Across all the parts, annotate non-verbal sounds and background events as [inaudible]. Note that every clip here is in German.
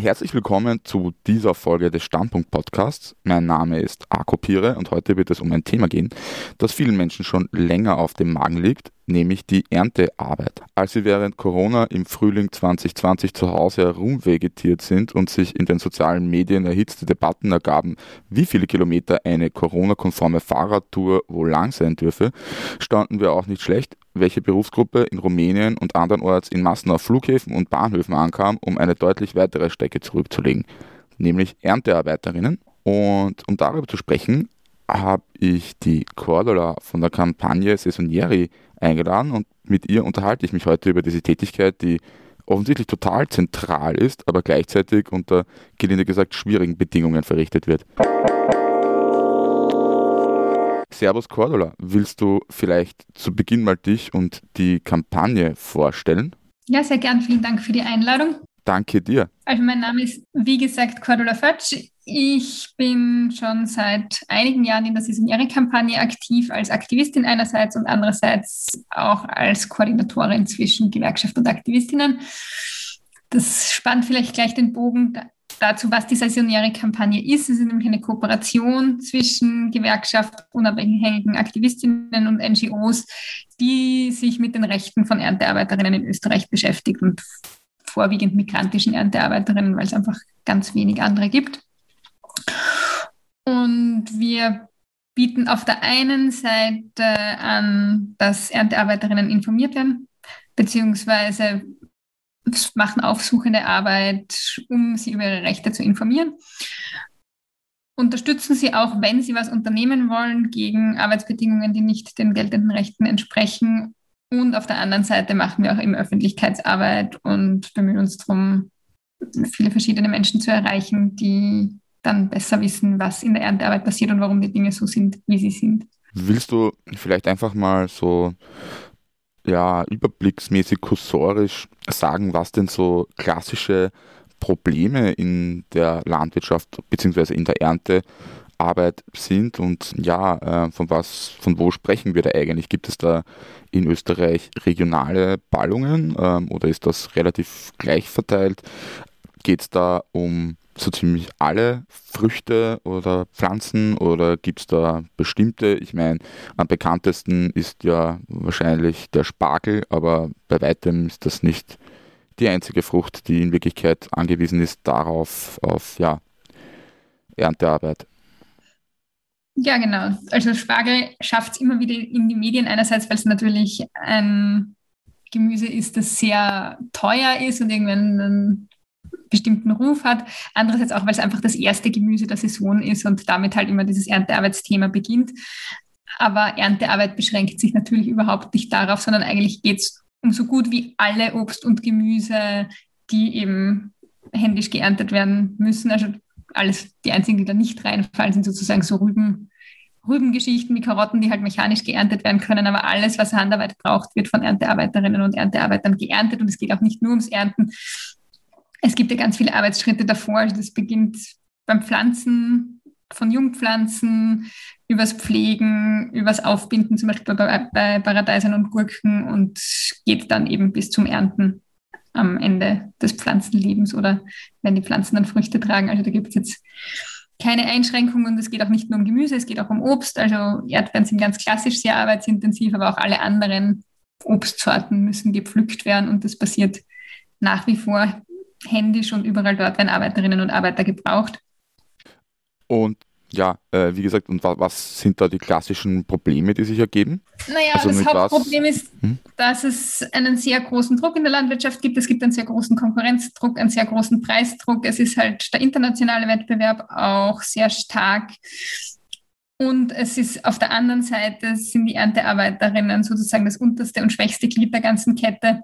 Herzlich willkommen zu dieser Folge des Standpunkt Podcasts. Mein Name ist Arko Pire und heute wird es um ein Thema gehen, das vielen Menschen schon länger auf dem Magen liegt, nämlich die Erntearbeit. Als sie während Corona im Frühling 2020 zu Hause herumvegetiert sind und sich in den sozialen Medien erhitzte Debatten ergaben, wie viele Kilometer eine Corona-konforme Fahrradtour wohl lang sein dürfe, standen wir auch nicht schlecht welche Berufsgruppe in Rumänien und andernorts in Massen auf Flughäfen und Bahnhöfen ankam, um eine deutlich weitere Strecke zurückzulegen, nämlich Erntearbeiterinnen. Und um darüber zu sprechen, habe ich die Cordula von der Kampagne Saisonieri eingeladen und mit ihr unterhalte ich mich heute über diese Tätigkeit, die offensichtlich total zentral ist, aber gleichzeitig unter gelinde gesagt schwierigen Bedingungen verrichtet wird. Servus Cordula, willst du vielleicht zu Beginn mal dich und die Kampagne vorstellen? Ja, sehr gern. Vielen Dank für die Einladung. Danke dir. Also mein Name ist, wie gesagt, Cordula Fötsch. Ich bin schon seit einigen Jahren in der Saisoniere-Kampagne aktiv als Aktivistin einerseits und andererseits auch als Koordinatorin zwischen Gewerkschaft und Aktivistinnen. Das spannt vielleicht gleich den Bogen dazu, was die saisonäre Kampagne ist. Es ist nämlich eine Kooperation zwischen Gewerkschaft, unabhängigen Aktivistinnen und NGOs, die sich mit den Rechten von Erntearbeiterinnen in Österreich beschäftigt und vorwiegend migrantischen Erntearbeiterinnen, weil es einfach ganz wenig andere gibt. Und wir bieten auf der einen Seite an, dass Erntearbeiterinnen informiert werden, beziehungsweise machen aufsuchende Arbeit, um sie über ihre Rechte zu informieren. Unterstützen sie auch, wenn sie was unternehmen wollen gegen Arbeitsbedingungen, die nicht den geltenden Rechten entsprechen. Und auf der anderen Seite machen wir auch eben Öffentlichkeitsarbeit und bemühen uns darum, viele verschiedene Menschen zu erreichen, die dann besser wissen, was in der Erntearbeit passiert und warum die Dinge so sind, wie sie sind. Willst du vielleicht einfach mal so ja, überblicksmäßig kursorisch sagen, was denn so klassische Probleme in der Landwirtschaft bzw. in der Erntearbeit sind und ja, äh, von was, von wo sprechen wir da eigentlich? Gibt es da in Österreich regionale Ballungen ähm, oder ist das relativ gleich verteilt? Geht es da um so ziemlich alle Früchte oder Pflanzen oder gibt es da bestimmte? Ich meine, am bekanntesten ist ja wahrscheinlich der Spargel, aber bei weitem ist das nicht die einzige Frucht, die in Wirklichkeit angewiesen ist darauf, auf ja, Erntearbeit. Ja, genau. Also Spargel schafft es immer wieder in die Medien, einerseits, weil es natürlich ein Gemüse ist, das sehr teuer ist und irgendwann bestimmten Ruf hat. Andererseits auch, weil es einfach das erste Gemüse der Saison ist und damit halt immer dieses Erntearbeitsthema beginnt. Aber Erntearbeit beschränkt sich natürlich überhaupt nicht darauf, sondern eigentlich geht es um so gut wie alle Obst und Gemüse, die eben händisch geerntet werden müssen. Also alles, die einzigen, die da nicht reinfallen, sind sozusagen so Rüben, Rübengeschichten wie Karotten, die halt mechanisch geerntet werden können. Aber alles, was Handarbeit braucht, wird von Erntearbeiterinnen und Erntearbeitern geerntet. Und es geht auch nicht nur ums Ernten, es gibt ja ganz viele Arbeitsschritte davor. Also das beginnt beim Pflanzen von Jungpflanzen, übers Pflegen, übers Aufbinden, zum Beispiel bei, bei Paradeisern und Gurken und geht dann eben bis zum Ernten am Ende des Pflanzenlebens oder wenn die Pflanzen dann Früchte tragen. Also da gibt es jetzt keine Einschränkungen. Es geht auch nicht nur um Gemüse, es geht auch um Obst. Also Erdbeeren sind ganz klassisch sehr arbeitsintensiv, aber auch alle anderen Obstsorten müssen gepflückt werden und das passiert nach wie vor händisch und überall dort werden Arbeiterinnen und Arbeiter gebraucht. Und ja, äh, wie gesagt, und was sind da die klassischen Probleme, die sich ergeben? Naja, also das Hauptproblem was? ist, hm? dass es einen sehr großen Druck in der Landwirtschaft gibt. Es gibt einen sehr großen Konkurrenzdruck, einen sehr großen Preisdruck. Es ist halt der internationale Wettbewerb auch sehr stark. Und es ist auf der anderen Seite sind die Erntearbeiterinnen sozusagen das unterste und schwächste Glied der ganzen Kette.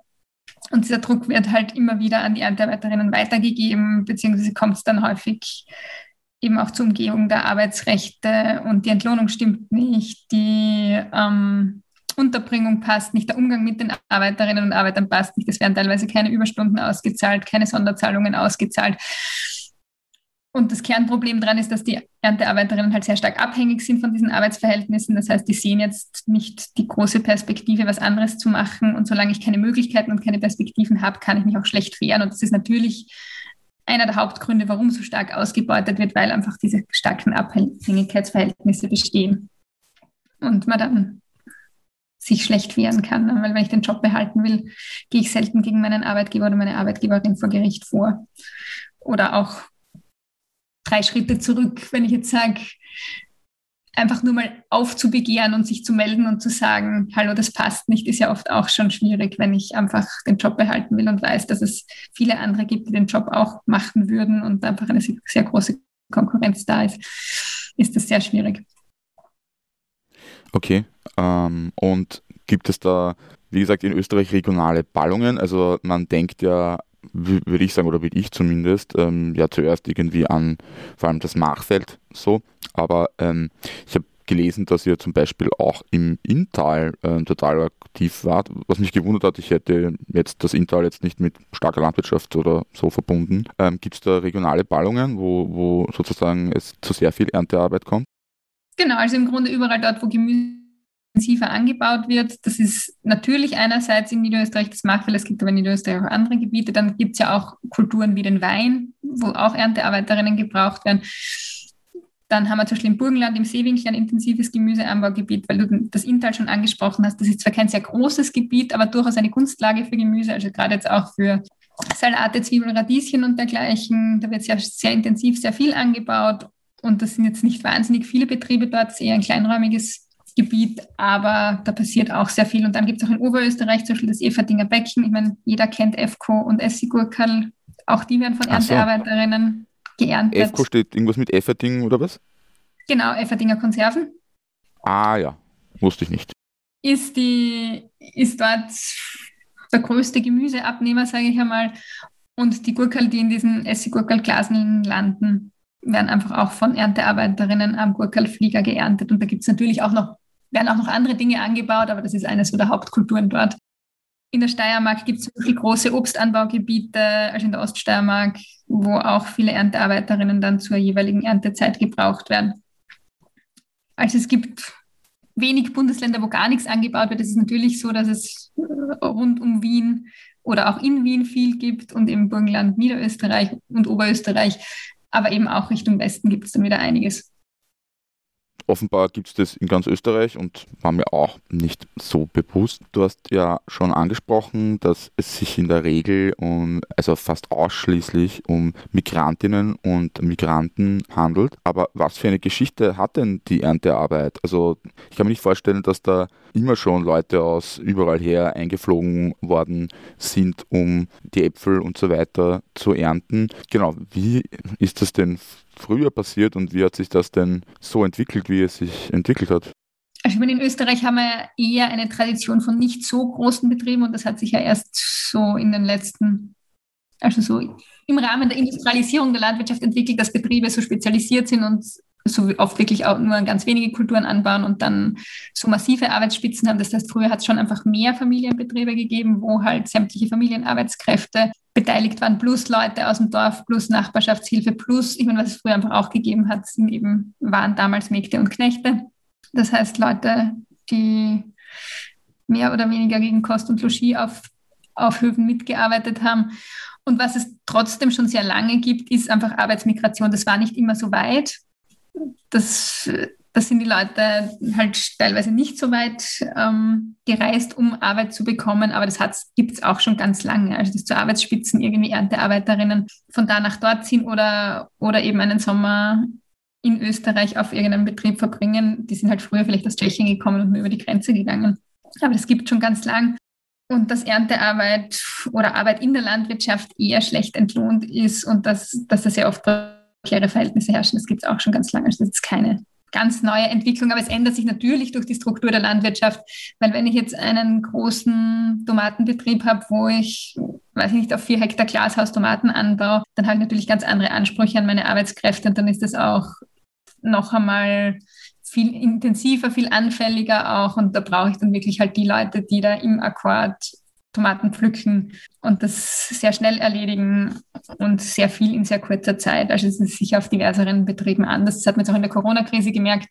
Und dieser Druck wird halt immer wieder an die Erntearbeiterinnen weitergegeben, beziehungsweise kommt es dann häufig eben auch zur Umgehung der Arbeitsrechte und die Entlohnung stimmt nicht, die ähm, Unterbringung passt nicht, der Umgang mit den Arbeiterinnen und Arbeitern passt nicht. Es werden teilweise keine Überstunden ausgezahlt, keine Sonderzahlungen ausgezahlt. Und das Kernproblem daran ist, dass die Erntearbeiterinnen halt sehr stark abhängig sind von diesen Arbeitsverhältnissen. Das heißt, die sehen jetzt nicht die große Perspektive, was anderes zu machen. Und solange ich keine Möglichkeiten und keine Perspektiven habe, kann ich mich auch schlecht wehren. Und das ist natürlich einer der Hauptgründe, warum so stark ausgebeutet wird, weil einfach diese starken Abhängigkeitsverhältnisse bestehen und man dann sich schlecht wehren kann. Ne? Weil wenn ich den Job behalten will, gehe ich selten gegen meinen Arbeitgeber oder meine Arbeitgeberin vor Gericht vor. Oder auch drei Schritte zurück, wenn ich jetzt sage, einfach nur mal aufzubegehren und sich zu melden und zu sagen, hallo, das passt nicht, ist ja oft auch schon schwierig, wenn ich einfach den Job behalten will und weiß, dass es viele andere gibt, die den Job auch machen würden und einfach eine sehr große Konkurrenz da ist, ist das sehr schwierig. Okay. Ähm, und gibt es da, wie gesagt, in Österreich regionale Ballungen? Also man denkt ja würde ich sagen, oder würde ich zumindest, ähm, ja zuerst irgendwie an vor allem das Machfeld so. Aber ähm, ich habe gelesen, dass ihr zum Beispiel auch im Inntal äh, total aktiv wart, was mich gewundert hat. Ich hätte jetzt das Inntal jetzt nicht mit starker Landwirtschaft oder so verbunden. Ähm, Gibt es da regionale Ballungen, wo, wo sozusagen es zu sehr viel Erntearbeit kommt? Genau, also im Grunde überall dort, wo Gemüse intensiver angebaut wird. Das ist natürlich einerseits in Niederösterreich das Machfeld, es gibt aber in Niederösterreich auch andere Gebiete. Dann gibt es ja auch Kulturen wie den Wein, wo auch Erntearbeiterinnen gebraucht werden. Dann haben wir zum Beispiel im Burgenland, im Seewinkel ein intensives Gemüseanbaugebiet, weil du das Inntal schon angesprochen hast. Das ist zwar kein sehr großes Gebiet, aber durchaus eine Kunstlage für Gemüse, also gerade jetzt auch für Salate, Zwiebeln, Radieschen und dergleichen. Da wird sehr, sehr intensiv, sehr viel angebaut. Und das sind jetzt nicht wahnsinnig viele Betriebe dort, es ist eher ein kleinräumiges Gebiet, aber da passiert auch sehr viel. Und dann gibt es auch in Oberösterreich zum Beispiel das Everdinger Becken. Ich meine, jeder kennt EFCO und Essigurkerl. Auch die werden von Erntearbeiterinnen so. geerntet. EFCO steht irgendwas mit Efferding oder was? Genau, Efferdinger Konserven. Ah ja, wusste ich nicht. Ist, die, ist dort der größte Gemüseabnehmer, sage ich einmal. Und die Gurkel, die in diesen Essiggurkelglaseln landen, werden einfach auch von Erntearbeiterinnen am Gurkelflieger geerntet. Und da gibt es natürlich auch noch werden auch noch andere Dinge angebaut, aber das ist eines der Hauptkulturen dort. In der Steiermark gibt es wirklich große Obstanbaugebiete, also in der Oststeiermark, wo auch viele Erntearbeiterinnen dann zur jeweiligen Erntezeit gebraucht werden. Also es gibt wenig Bundesländer, wo gar nichts angebaut wird. Es ist natürlich so, dass es rund um Wien oder auch in Wien viel gibt und im Burgenland Niederösterreich und Oberösterreich, aber eben auch Richtung Westen gibt es dann wieder einiges offenbar gibt es das in ganz Österreich und war mir auch nicht so bewusst. Du hast ja schon angesprochen, dass es sich in der Regel um, also fast ausschließlich um Migrantinnen und Migranten handelt. Aber was für eine Geschichte hat denn die Erntearbeit? Also ich kann mir nicht vorstellen, dass da immer schon Leute aus überall her eingeflogen worden sind, um die Äpfel und so weiter zu ernten. Genau, wie ist das denn früher passiert und wie hat sich das denn so entwickelt, wie es sich entwickelt hat? Also ich meine, in Österreich haben wir eher eine Tradition von nicht so großen Betrieben und das hat sich ja erst so in den letzten, also so im Rahmen der Industrialisierung der Landwirtschaft entwickelt, dass Betriebe so spezialisiert sind und so oft wirklich auch nur ganz wenige Kulturen anbauen und dann so massive Arbeitsspitzen haben. Das heißt, früher hat es schon einfach mehr Familienbetriebe gegeben, wo halt sämtliche Familienarbeitskräfte beteiligt waren, plus Leute aus dem Dorf, plus Nachbarschaftshilfe, plus, ich meine, was es früher einfach auch gegeben hat, sind eben, waren damals Mägde und Knechte. Das heißt, Leute, die mehr oder weniger gegen Kost und Logis auf, auf Höfen mitgearbeitet haben. Und was es trotzdem schon sehr lange gibt, ist einfach Arbeitsmigration. Das war nicht immer so weit das, das sind die Leute halt teilweise nicht so weit ähm, gereist, um Arbeit zu bekommen, aber das gibt es auch schon ganz lange. Also dass zu Arbeitsspitzen irgendwie Erntearbeiterinnen von da nach dort ziehen oder, oder eben einen Sommer in Österreich auf irgendeinem Betrieb verbringen. Die sind halt früher vielleicht aus Tschechien gekommen und nur über die Grenze gegangen. Aber das gibt schon ganz lang. Und dass Erntearbeit oder Arbeit in der Landwirtschaft eher schlecht entlohnt ist und dass, dass das sehr oft prekäre Verhältnisse herrschen. Das gibt es auch schon ganz lange. Also das ist keine ganz neue Entwicklung, aber es ändert sich natürlich durch die Struktur der Landwirtschaft, weil wenn ich jetzt einen großen Tomatenbetrieb habe, wo ich, weiß ich nicht, auf vier Hektar Glashaus Tomaten anbaue, dann habe ich natürlich ganz andere Ansprüche an meine Arbeitskräfte und dann ist das auch noch einmal viel intensiver, viel anfälliger auch. Und da brauche ich dann wirklich halt die Leute, die da im Akkord Tomaten pflücken und das sehr schnell erledigen und sehr viel in sehr kurzer Zeit. Also es ist sicher auf diverseren Betrieben anders. Das hat man jetzt auch in der Corona-Krise gemerkt.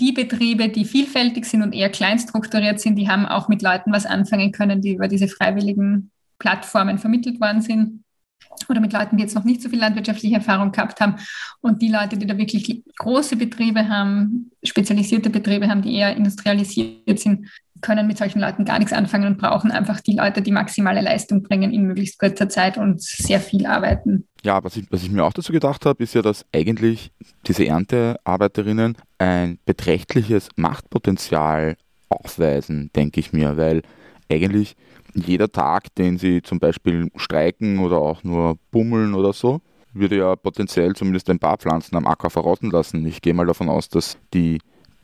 Die Betriebe, die vielfältig sind und eher kleinstrukturiert sind, die haben auch mit Leuten was anfangen können, die über diese freiwilligen Plattformen vermittelt worden sind. oder mit Leuten, die jetzt noch nicht so viel landwirtschaftliche Erfahrung gehabt haben. Und die Leute, die da wirklich große Betriebe haben, spezialisierte Betriebe haben, die eher industrialisiert sind, können mit solchen Leuten gar nichts anfangen und brauchen einfach die Leute, die maximale Leistung bringen in möglichst kurzer Zeit und sehr viel arbeiten. Ja, was ich, was ich mir auch dazu gedacht habe, ist ja, dass eigentlich diese Erntearbeiterinnen ein beträchtliches Machtpotenzial aufweisen, denke ich mir, weil eigentlich jeder Tag, den sie zum Beispiel streiken oder auch nur bummeln oder so, würde ja potenziell zumindest ein paar Pflanzen am Acker verrotten lassen. Ich gehe mal davon aus, dass die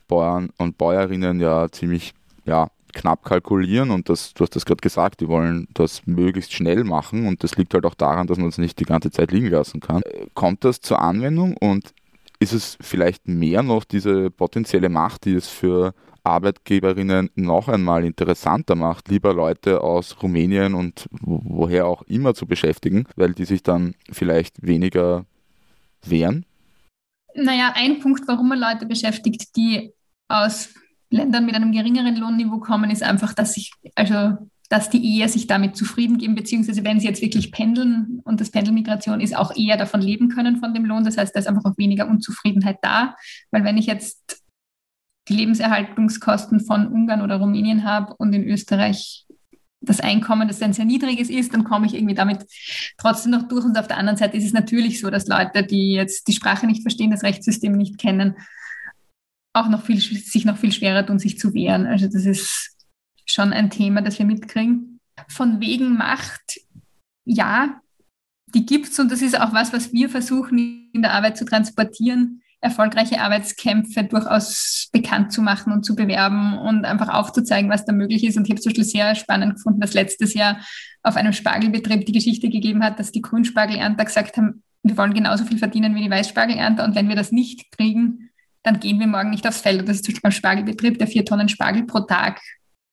Bauern und Bäuerinnen ja ziemlich ja, knapp kalkulieren und das, du hast das gerade gesagt, die wollen das möglichst schnell machen und das liegt halt auch daran, dass man es nicht die ganze Zeit liegen lassen kann. Kommt das zur Anwendung und ist es vielleicht mehr noch diese potenzielle Macht, die es für Arbeitgeberinnen noch einmal interessanter macht, lieber Leute aus Rumänien und woher auch immer zu beschäftigen, weil die sich dann vielleicht weniger wehren? Naja, ein Punkt, warum man Leute beschäftigt, die aus Ländern mit einem geringeren Lohnniveau kommen, ist einfach, dass sich, also dass die eher sich damit zufrieden geben, beziehungsweise wenn sie jetzt wirklich pendeln und das Pendelmigration ist, auch eher davon leben können von dem Lohn. Das heißt, da ist einfach auch weniger Unzufriedenheit da, weil wenn ich jetzt die Lebenserhaltungskosten von Ungarn oder Rumänien habe und in Österreich das Einkommen, das dann sehr niedriges ist, dann komme ich irgendwie damit trotzdem noch durch. Und auf der anderen Seite ist es natürlich so, dass Leute, die jetzt die Sprache nicht verstehen, das Rechtssystem nicht kennen, auch noch viel, sich noch viel schwerer tun, sich zu wehren. Also das ist schon ein Thema, das wir mitkriegen. Von wegen Macht, ja, die gibt es und das ist auch was, was wir versuchen in der Arbeit zu transportieren erfolgreiche Arbeitskämpfe durchaus bekannt zu machen und zu bewerben und einfach aufzuzeigen, was da möglich ist. Und ich habe zum Beispiel sehr spannend gefunden, dass letztes Jahr auf einem Spargelbetrieb die Geschichte gegeben hat, dass die Grünspargelernter gesagt haben, wir wollen genauso viel verdienen wie die Weißspargelernter und wenn wir das nicht kriegen, dann gehen wir morgen nicht aufs Feld. Und das ist zum Beispiel beim Spargelbetrieb, der vier Tonnen Spargel pro Tag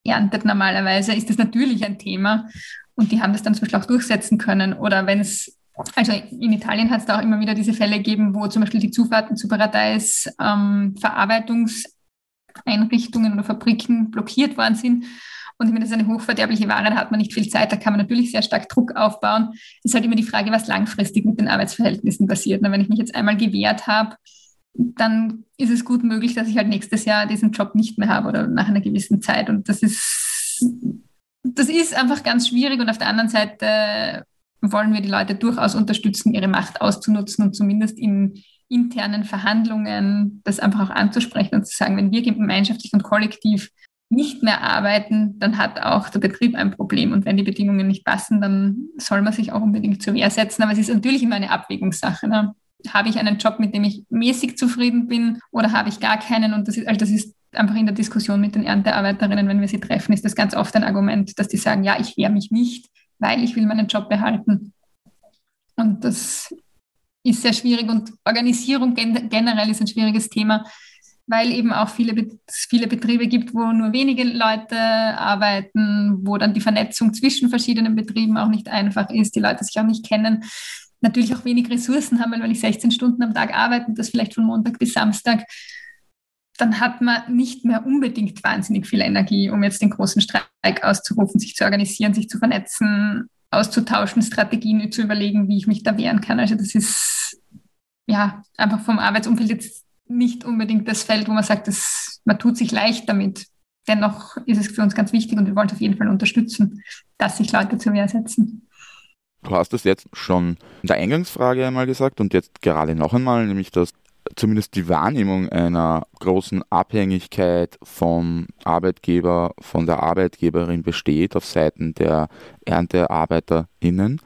erntet normalerweise, ist das natürlich ein Thema. Und die haben das dann zum Beispiel auch durchsetzen können. Oder wenn es also in Italien hat es da auch immer wieder diese Fälle gegeben, wo zum Beispiel die Zufahrten zu Paradise ähm, Verarbeitungseinrichtungen oder Fabriken blockiert worden sind. Und meine, das eine hochverderbliche Ware, da hat man nicht viel Zeit, da kann man natürlich sehr stark Druck aufbauen. Es ist halt immer die Frage, was langfristig mit den Arbeitsverhältnissen passiert. Und wenn ich mich jetzt einmal gewehrt habe, dann ist es gut möglich, dass ich halt nächstes Jahr diesen Job nicht mehr habe oder nach einer gewissen Zeit. Und das ist, das ist einfach ganz schwierig. Und auf der anderen Seite wollen wir die Leute durchaus unterstützen, ihre Macht auszunutzen und zumindest in internen Verhandlungen das einfach auch anzusprechen und zu sagen, wenn wir gemeinschaftlich und kollektiv nicht mehr arbeiten, dann hat auch der Betrieb ein Problem. Und wenn die Bedingungen nicht passen, dann soll man sich auch unbedingt zur Wehr setzen. Aber es ist natürlich immer eine Abwägungssache. Ne? Habe ich einen Job, mit dem ich mäßig zufrieden bin oder habe ich gar keinen? Und das ist, also das ist einfach in der Diskussion mit den Erntearbeiterinnen, wenn wir sie treffen, ist das ganz oft ein Argument, dass die sagen, ja, ich wehre mich nicht, weil ich will meinen Job behalten. Und das ist sehr schwierig und Organisierung generell ist ein schwieriges Thema, weil eben auch viele, viele Betriebe gibt, wo nur wenige Leute arbeiten, wo dann die Vernetzung zwischen verschiedenen Betrieben auch nicht einfach ist, die Leute sich auch nicht kennen, natürlich auch wenig Ressourcen haben, weil wenn ich 16 Stunden am Tag arbeite, das vielleicht von Montag bis Samstag, dann hat man nicht mehr unbedingt wahnsinnig viel Energie, um jetzt den großen Streik auszurufen, sich zu organisieren, sich zu vernetzen, auszutauschen, Strategien zu überlegen, wie ich mich da wehren kann. Also das ist ja einfach vom Arbeitsumfeld jetzt nicht unbedingt das Feld, wo man sagt, dass man tut sich leicht damit. Dennoch ist es für uns ganz wichtig und wir wollen es auf jeden Fall unterstützen, dass sich Leute zur Wehr setzen. Du hast es jetzt schon in der Eingangsfrage einmal gesagt und jetzt gerade noch einmal, nämlich dass zumindest die Wahrnehmung einer großen Abhängigkeit vom Arbeitgeber, von der Arbeitgeberin besteht auf Seiten der ErntearbeiterInnen.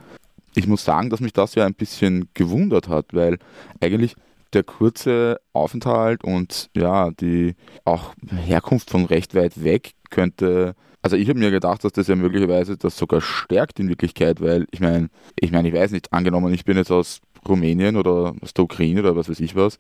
Ich muss sagen, dass mich das ja ein bisschen gewundert hat, weil eigentlich der kurze Aufenthalt und ja, die auch Herkunft von recht weit weg könnte also ich habe mir gedacht, dass das ja möglicherweise das sogar stärkt in Wirklichkeit, weil ich meine, ich meine, ich weiß nicht, angenommen, ich bin jetzt aus Rumänien oder aus der Ukraine oder was weiß ich was,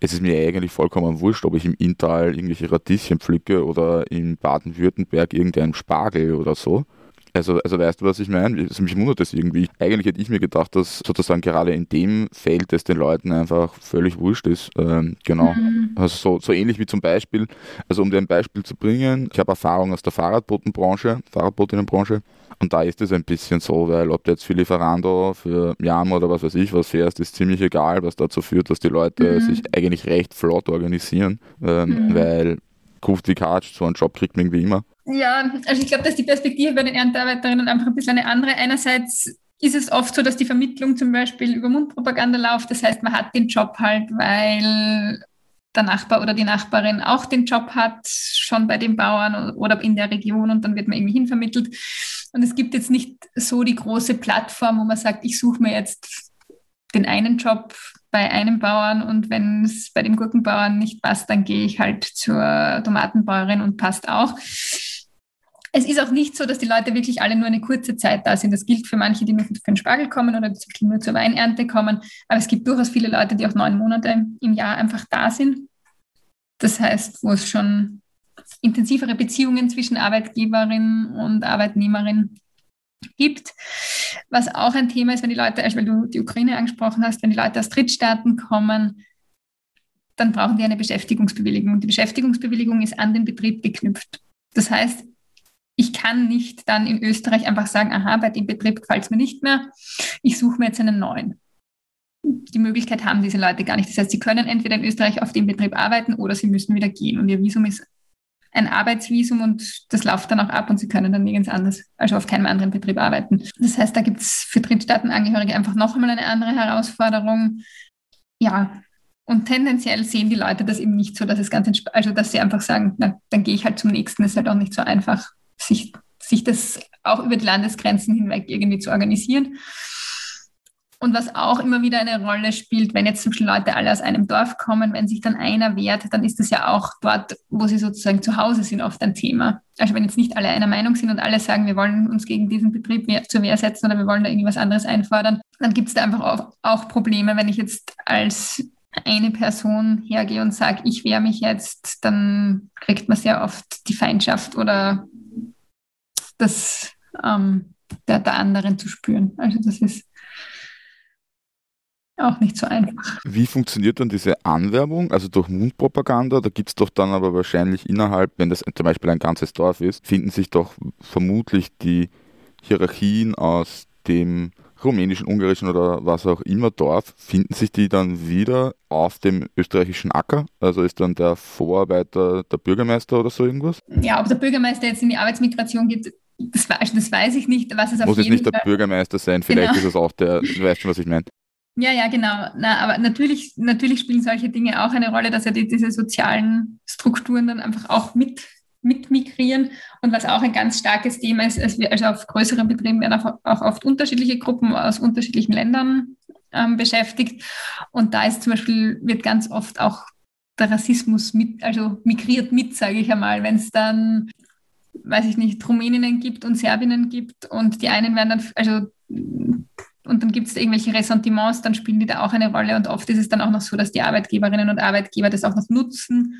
es ist mir eigentlich vollkommen wurscht, ob ich im Inntal irgendwelche Radieschen pflücke oder in Baden-Württemberg irgendeinen Spargel oder so. Also, also weißt du, was ich meine? Also mich wundert das irgendwie. Eigentlich hätte ich mir gedacht, dass sozusagen gerade in dem Feld es den Leuten einfach völlig wurscht ist. Ähm, genau. Mhm. Also so, so ähnlich wie zum Beispiel, also um dir ein Beispiel zu bringen, ich habe Erfahrung aus der Fahrradbotenbranche, Fahrradbotinnenbranche. Und da ist es ein bisschen so, weil ob du jetzt für Lieferando, für Jam oder was weiß ich was fährst, ist ziemlich egal, was dazu führt, dass die Leute mhm. sich eigentlich recht flott organisieren, ähm, mhm. weil Kuft wie Katsch, so einen Job kriegt man irgendwie immer. Ja, also ich glaube, dass die Perspektive bei den Erntearbeiterinnen einfach ein bisschen eine andere. Einerseits ist es oft so, dass die Vermittlung zum Beispiel über Mundpropaganda läuft. Das heißt, man hat den Job halt, weil der Nachbar oder die Nachbarin auch den Job hat, schon bei den Bauern oder in der Region und dann wird man irgendwie hinvermittelt. Und es gibt jetzt nicht so die große Plattform, wo man sagt, ich suche mir jetzt den einen Job bei einem Bauern und wenn es bei dem Gurkenbauern nicht passt, dann gehe ich halt zur Tomatenbäuerin und passt auch. Es ist auch nicht so, dass die Leute wirklich alle nur eine kurze Zeit da sind. Das gilt für manche, die nur für den Spargel kommen oder nur zur Weinernte kommen. Aber es gibt durchaus viele Leute, die auch neun Monate im Jahr einfach da sind. Das heißt, wo es schon intensivere Beziehungen zwischen Arbeitgeberin und Arbeitnehmerin gibt. Was auch ein Thema ist, wenn die Leute, also weil du die Ukraine angesprochen hast, wenn die Leute aus Drittstaaten kommen, dann brauchen die eine Beschäftigungsbewilligung. Und die Beschäftigungsbewilligung ist an den Betrieb geknüpft. Das heißt, ich kann nicht dann in Österreich einfach sagen, aha, bei dem Betrieb gefällt es mir nicht mehr, ich suche mir jetzt einen neuen. Die Möglichkeit haben diese Leute gar nicht. Das heißt, sie können entweder in Österreich auf dem Betrieb arbeiten oder sie müssen wieder gehen. Und ihr Visum ist ein Arbeitsvisum und das läuft dann auch ab und sie können dann nirgends anders, also auf keinem anderen Betrieb arbeiten. Das heißt, da gibt es für Drittstaatenangehörige einfach noch einmal eine andere Herausforderung. Ja, und tendenziell sehen die Leute das eben nicht so, dass es ganz, also dass sie einfach sagen, na, dann gehe ich halt zum nächsten. Ist halt auch nicht so einfach, sich, sich das auch über die Landesgrenzen hinweg irgendwie zu organisieren. Und was auch immer wieder eine Rolle spielt, wenn jetzt zum Beispiel Leute alle aus einem Dorf kommen, wenn sich dann einer wehrt, dann ist das ja auch dort, wo sie sozusagen zu Hause sind, oft ein Thema. Also wenn jetzt nicht alle einer Meinung sind und alle sagen, wir wollen uns gegen diesen Betrieb zur Wehr setzen oder wir wollen da irgendwas anderes einfordern, dann gibt es da einfach auch, auch Probleme, wenn ich jetzt als eine Person hergehe und sage, ich wehre mich jetzt, dann kriegt man sehr oft die Feindschaft oder das ähm, der, der anderen zu spüren. Also das ist auch nicht so einfach. Wie funktioniert dann diese Anwerbung? Also durch Mundpropaganda, da gibt es doch dann aber wahrscheinlich innerhalb, wenn das zum Beispiel ein ganzes Dorf ist, finden sich doch vermutlich die Hierarchien aus dem rumänischen, ungarischen oder was auch immer Dorf, finden sich die dann wieder auf dem österreichischen Acker? Also ist dann der Vorarbeiter der Bürgermeister oder so irgendwas? Ja, ob der Bürgermeister jetzt in die Arbeitsmigration geht, das, das weiß ich nicht. Was es auf Muss es nicht der Bürgermeister sein, vielleicht genau. ist es auch der, du weißt schon, was ich meine. Ja, ja, genau. Na, aber natürlich, natürlich spielen solche Dinge auch eine Rolle, dass ja die, diese sozialen Strukturen dann einfach auch mit, mit migrieren. Und was auch ein ganz starkes Thema ist, ist also auf größeren Betrieben werden auch, auch oft unterschiedliche Gruppen aus unterschiedlichen Ländern ähm, beschäftigt. Und da ist zum Beispiel, wird ganz oft auch der Rassismus mit, also migriert mit, sage ich einmal, wenn es dann weiß ich nicht, Rumäninnen gibt und Serbinnen gibt und die einen werden dann, also und dann gibt es irgendwelche Ressentiments, dann spielen die da auch eine Rolle. Und oft ist es dann auch noch so, dass die Arbeitgeberinnen und Arbeitgeber das auch noch nutzen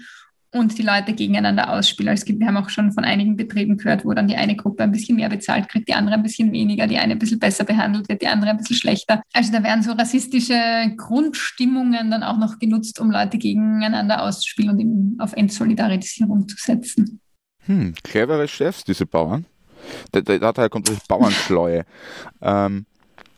und die Leute gegeneinander ausspielen. Also es gibt, wir haben auch schon von einigen Betrieben gehört, wo dann die eine Gruppe ein bisschen mehr bezahlt kriegt, die andere ein bisschen weniger, die eine ein bisschen besser behandelt wird, die andere ein bisschen schlechter. Also da werden so rassistische Grundstimmungen dann auch noch genutzt, um Leute gegeneinander auszuspielen und eben auf Entsolidarisierung zu setzen. Hm, clevere Chefs, diese Bauern. Da, da, daher kommt das Bauernschleue. [laughs] ähm,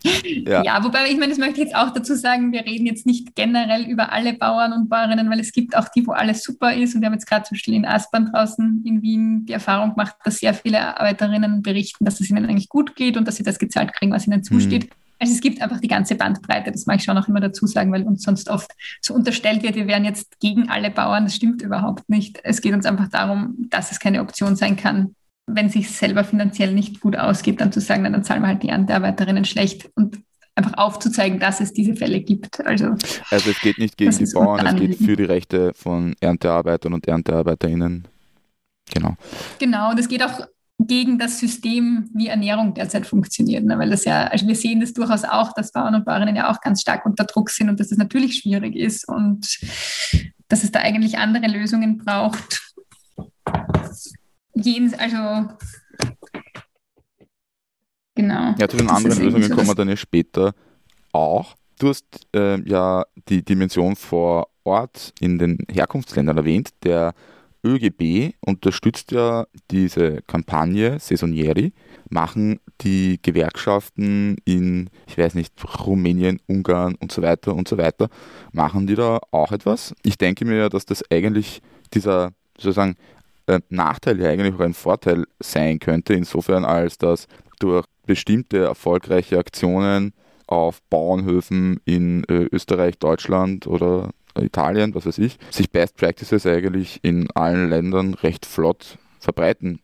ja. ja, wobei ich meine, das möchte ich jetzt auch dazu sagen, wir reden jetzt nicht generell über alle Bauern und Bäuerinnen, weil es gibt auch die, wo alles super ist. Und wir haben jetzt gerade zum Beispiel in Aspern draußen in Wien die Erfahrung gemacht, dass sehr viele Arbeiterinnen berichten, dass es ihnen eigentlich gut geht und dass sie das gezahlt kriegen, was ihnen zusteht. Mhm. Also es gibt einfach die ganze Bandbreite, das mag ich schon auch immer dazu sagen, weil uns sonst oft so unterstellt wird, wir wären jetzt gegen alle Bauern. Das stimmt überhaupt nicht. Es geht uns einfach darum, dass es keine Option sein kann, wenn es sich selber finanziell nicht gut ausgeht, dann zu sagen, dann zahlen wir halt die Erntearbeiterinnen schlecht und einfach aufzuzeigen, dass es diese Fälle gibt. Also, also es geht nicht gegen die Bauern, es geht für die Rechte von Erntearbeitern und Erntearbeiterinnen. Genau. Genau, und es geht auch gegen das System, wie Ernährung derzeit funktioniert. Ne? Weil das ja, also wir sehen das durchaus auch, dass Bauern und Bäuerinnen ja auch ganz stark unter Druck sind und dass das natürlich schwierig ist und dass es da eigentlich andere Lösungen braucht jens, also Genau. Ja, zu den anderen Lösungen so, kommen wir dann ja später auch. Du hast äh, ja die Dimension vor Ort in den Herkunftsländern erwähnt. Der ÖGB unterstützt ja diese Kampagne Saisonieri, machen die Gewerkschaften in, ich weiß nicht, Rumänien, Ungarn und so weiter und so weiter, machen die da auch etwas? Ich denke mir ja, dass das eigentlich dieser sozusagen äh, Nachteil ja eigentlich auch ein Vorteil sein könnte, insofern als dass durch bestimmte erfolgreiche Aktionen auf Bauernhöfen in äh, Österreich, Deutschland oder Italien, was weiß ich, sich Best Practices eigentlich in allen Ländern recht flott verbreiten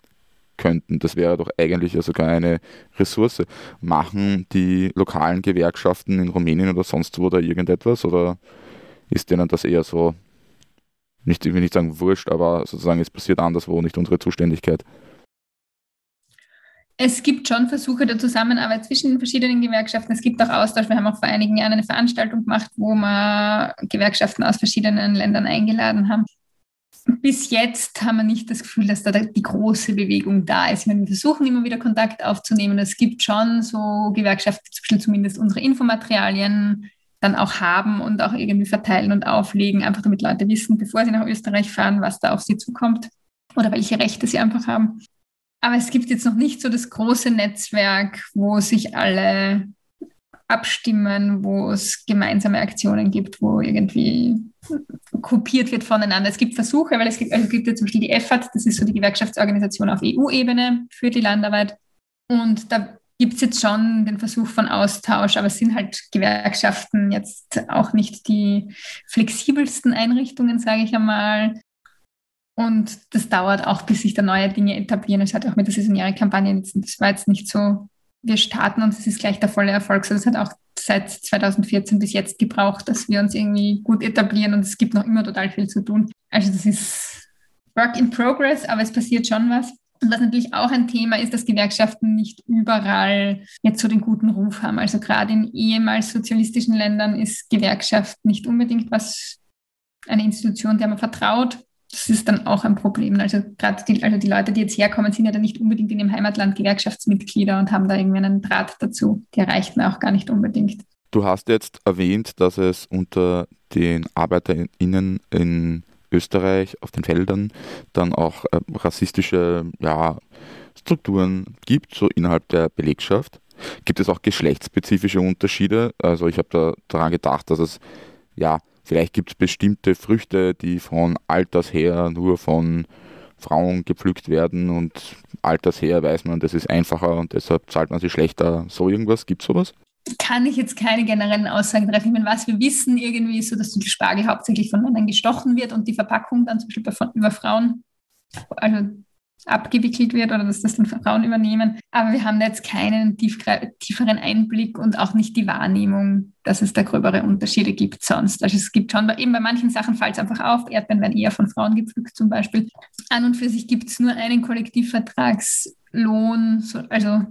könnten. Das wäre doch eigentlich ja sogar eine Ressource. Machen die lokalen Gewerkschaften in Rumänien oder sonst wo da irgendetwas oder ist denen das eher so, nicht, ich will nicht sagen wurscht, aber sozusagen es passiert anderswo, nicht unsere Zuständigkeit? Es gibt schon Versuche der Zusammenarbeit zwischen den verschiedenen Gewerkschaften. Es gibt auch Austausch. Wir haben auch vor einigen Jahren eine Veranstaltung gemacht, wo wir Gewerkschaften aus verschiedenen Ländern eingeladen haben. Bis jetzt haben wir nicht das Gefühl, dass da die große Bewegung da ist. Wir versuchen immer wieder Kontakt aufzunehmen. Es gibt schon so Gewerkschaften, die zumindest unsere Infomaterialien dann auch haben und auch irgendwie verteilen und auflegen, einfach damit Leute wissen, bevor sie nach Österreich fahren, was da auf sie zukommt oder welche Rechte sie einfach haben. Aber es gibt jetzt noch nicht so das große Netzwerk, wo sich alle abstimmen, wo es gemeinsame Aktionen gibt, wo irgendwie kopiert wird voneinander. Es gibt Versuche, weil es gibt, also es gibt ja zum Beispiel die EFAT, das ist so die Gewerkschaftsorganisation auf EU-Ebene für die Landarbeit. Und da gibt es jetzt schon den Versuch von Austausch, aber es sind halt Gewerkschaften jetzt auch nicht die flexibelsten Einrichtungen, sage ich einmal. Und das dauert auch, bis sich da neue Dinge etablieren. Es hat auch mit der saisonären Kampagne, das war jetzt nicht so, wir starten und es ist gleich der volle Erfolg. So, das hat auch seit 2014 bis jetzt gebraucht, dass wir uns irgendwie gut etablieren und es gibt noch immer total viel zu tun. Also das ist Work in Progress, aber es passiert schon was. Und was natürlich auch ein Thema ist, dass Gewerkschaften nicht überall jetzt so den guten Ruf haben. Also gerade in ehemals sozialistischen Ländern ist Gewerkschaft nicht unbedingt was, eine Institution, der man vertraut das ist dann auch ein Problem. Also gerade die, also die Leute, die jetzt herkommen, sind ja dann nicht unbedingt in ihrem Heimatland Gewerkschaftsmitglieder und haben da irgendwie einen Draht dazu. Die erreicht man auch gar nicht unbedingt. Du hast jetzt erwähnt, dass es unter den ArbeiterInnen in Österreich auf den Feldern dann auch äh, rassistische ja, Strukturen gibt, so innerhalb der Belegschaft. Gibt es auch geschlechtsspezifische Unterschiede? Also ich habe da daran gedacht, dass es ja Vielleicht gibt es bestimmte Früchte, die von Alters her nur von Frauen gepflückt werden und Alters her weiß man, das ist einfacher und deshalb zahlt man sie schlechter. So irgendwas? Gibt es sowas? Kann ich jetzt keine generellen Aussagen treffen. Ich meine, was wir wissen irgendwie ist so, dass die Spargel hauptsächlich von Männern gestochen wird und die Verpackung dann zum Beispiel von, über Frauen. Also abgewickelt wird oder dass das dann Frauen übernehmen. Aber wir haben da jetzt keinen tieferen Einblick und auch nicht die Wahrnehmung, dass es da gröbere Unterschiede gibt sonst. Also es gibt schon, eben bei manchen Sachen fällt es einfach auf, Erdbeeren werden eher von Frauen gepflückt zum Beispiel. An und für sich gibt es nur einen Kollektivvertragslohn, also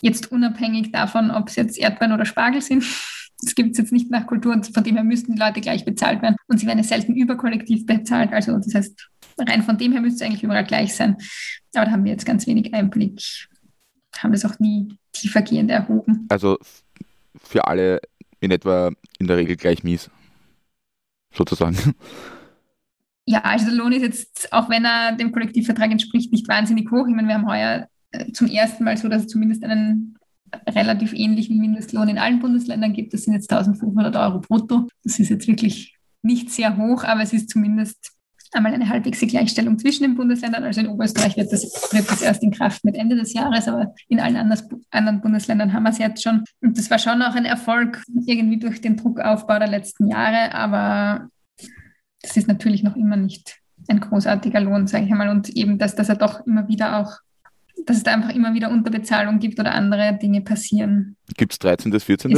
jetzt unabhängig davon, ob es jetzt Erdbeeren oder Spargel sind. Das gibt es jetzt nicht nach Kultur und von dem her müssten die Leute gleich bezahlt werden. Und sie werden ja selten überkollektiv bezahlt. Also das heißt, rein von dem her müsste es eigentlich überall gleich sein. Aber da haben wir jetzt ganz wenig Einblick, haben das auch nie tiefergehend erhoben. Also für alle in etwa in der Regel gleich mies, sozusagen. [laughs] Ja, also der Lohn ist jetzt, auch wenn er dem Kollektivvertrag entspricht, nicht wahnsinnig hoch. Ich meine, wir haben heuer äh, zum ersten Mal so, dass es zumindest einen relativ ähnlichen Mindestlohn in allen Bundesländern gibt. Das sind jetzt 1500 Euro brutto. Das ist jetzt wirklich nicht sehr hoch, aber es ist zumindest einmal eine halbwegs Gleichstellung zwischen den Bundesländern. Also in Oberösterreich wird das, tritt das erst in Kraft mit Ende des Jahres, aber in allen anderen Bundesländern haben wir es jetzt schon. Und das war schon auch ein Erfolg irgendwie durch den Druckaufbau der letzten Jahre, aber das ist natürlich noch immer nicht ein großartiger Lohn, sage ich einmal. Und eben, dass, dass er doch immer wieder auch dass es da einfach immer wieder Unterbezahlung gibt oder andere Dinge passieren. Gibt es 13. bis 14.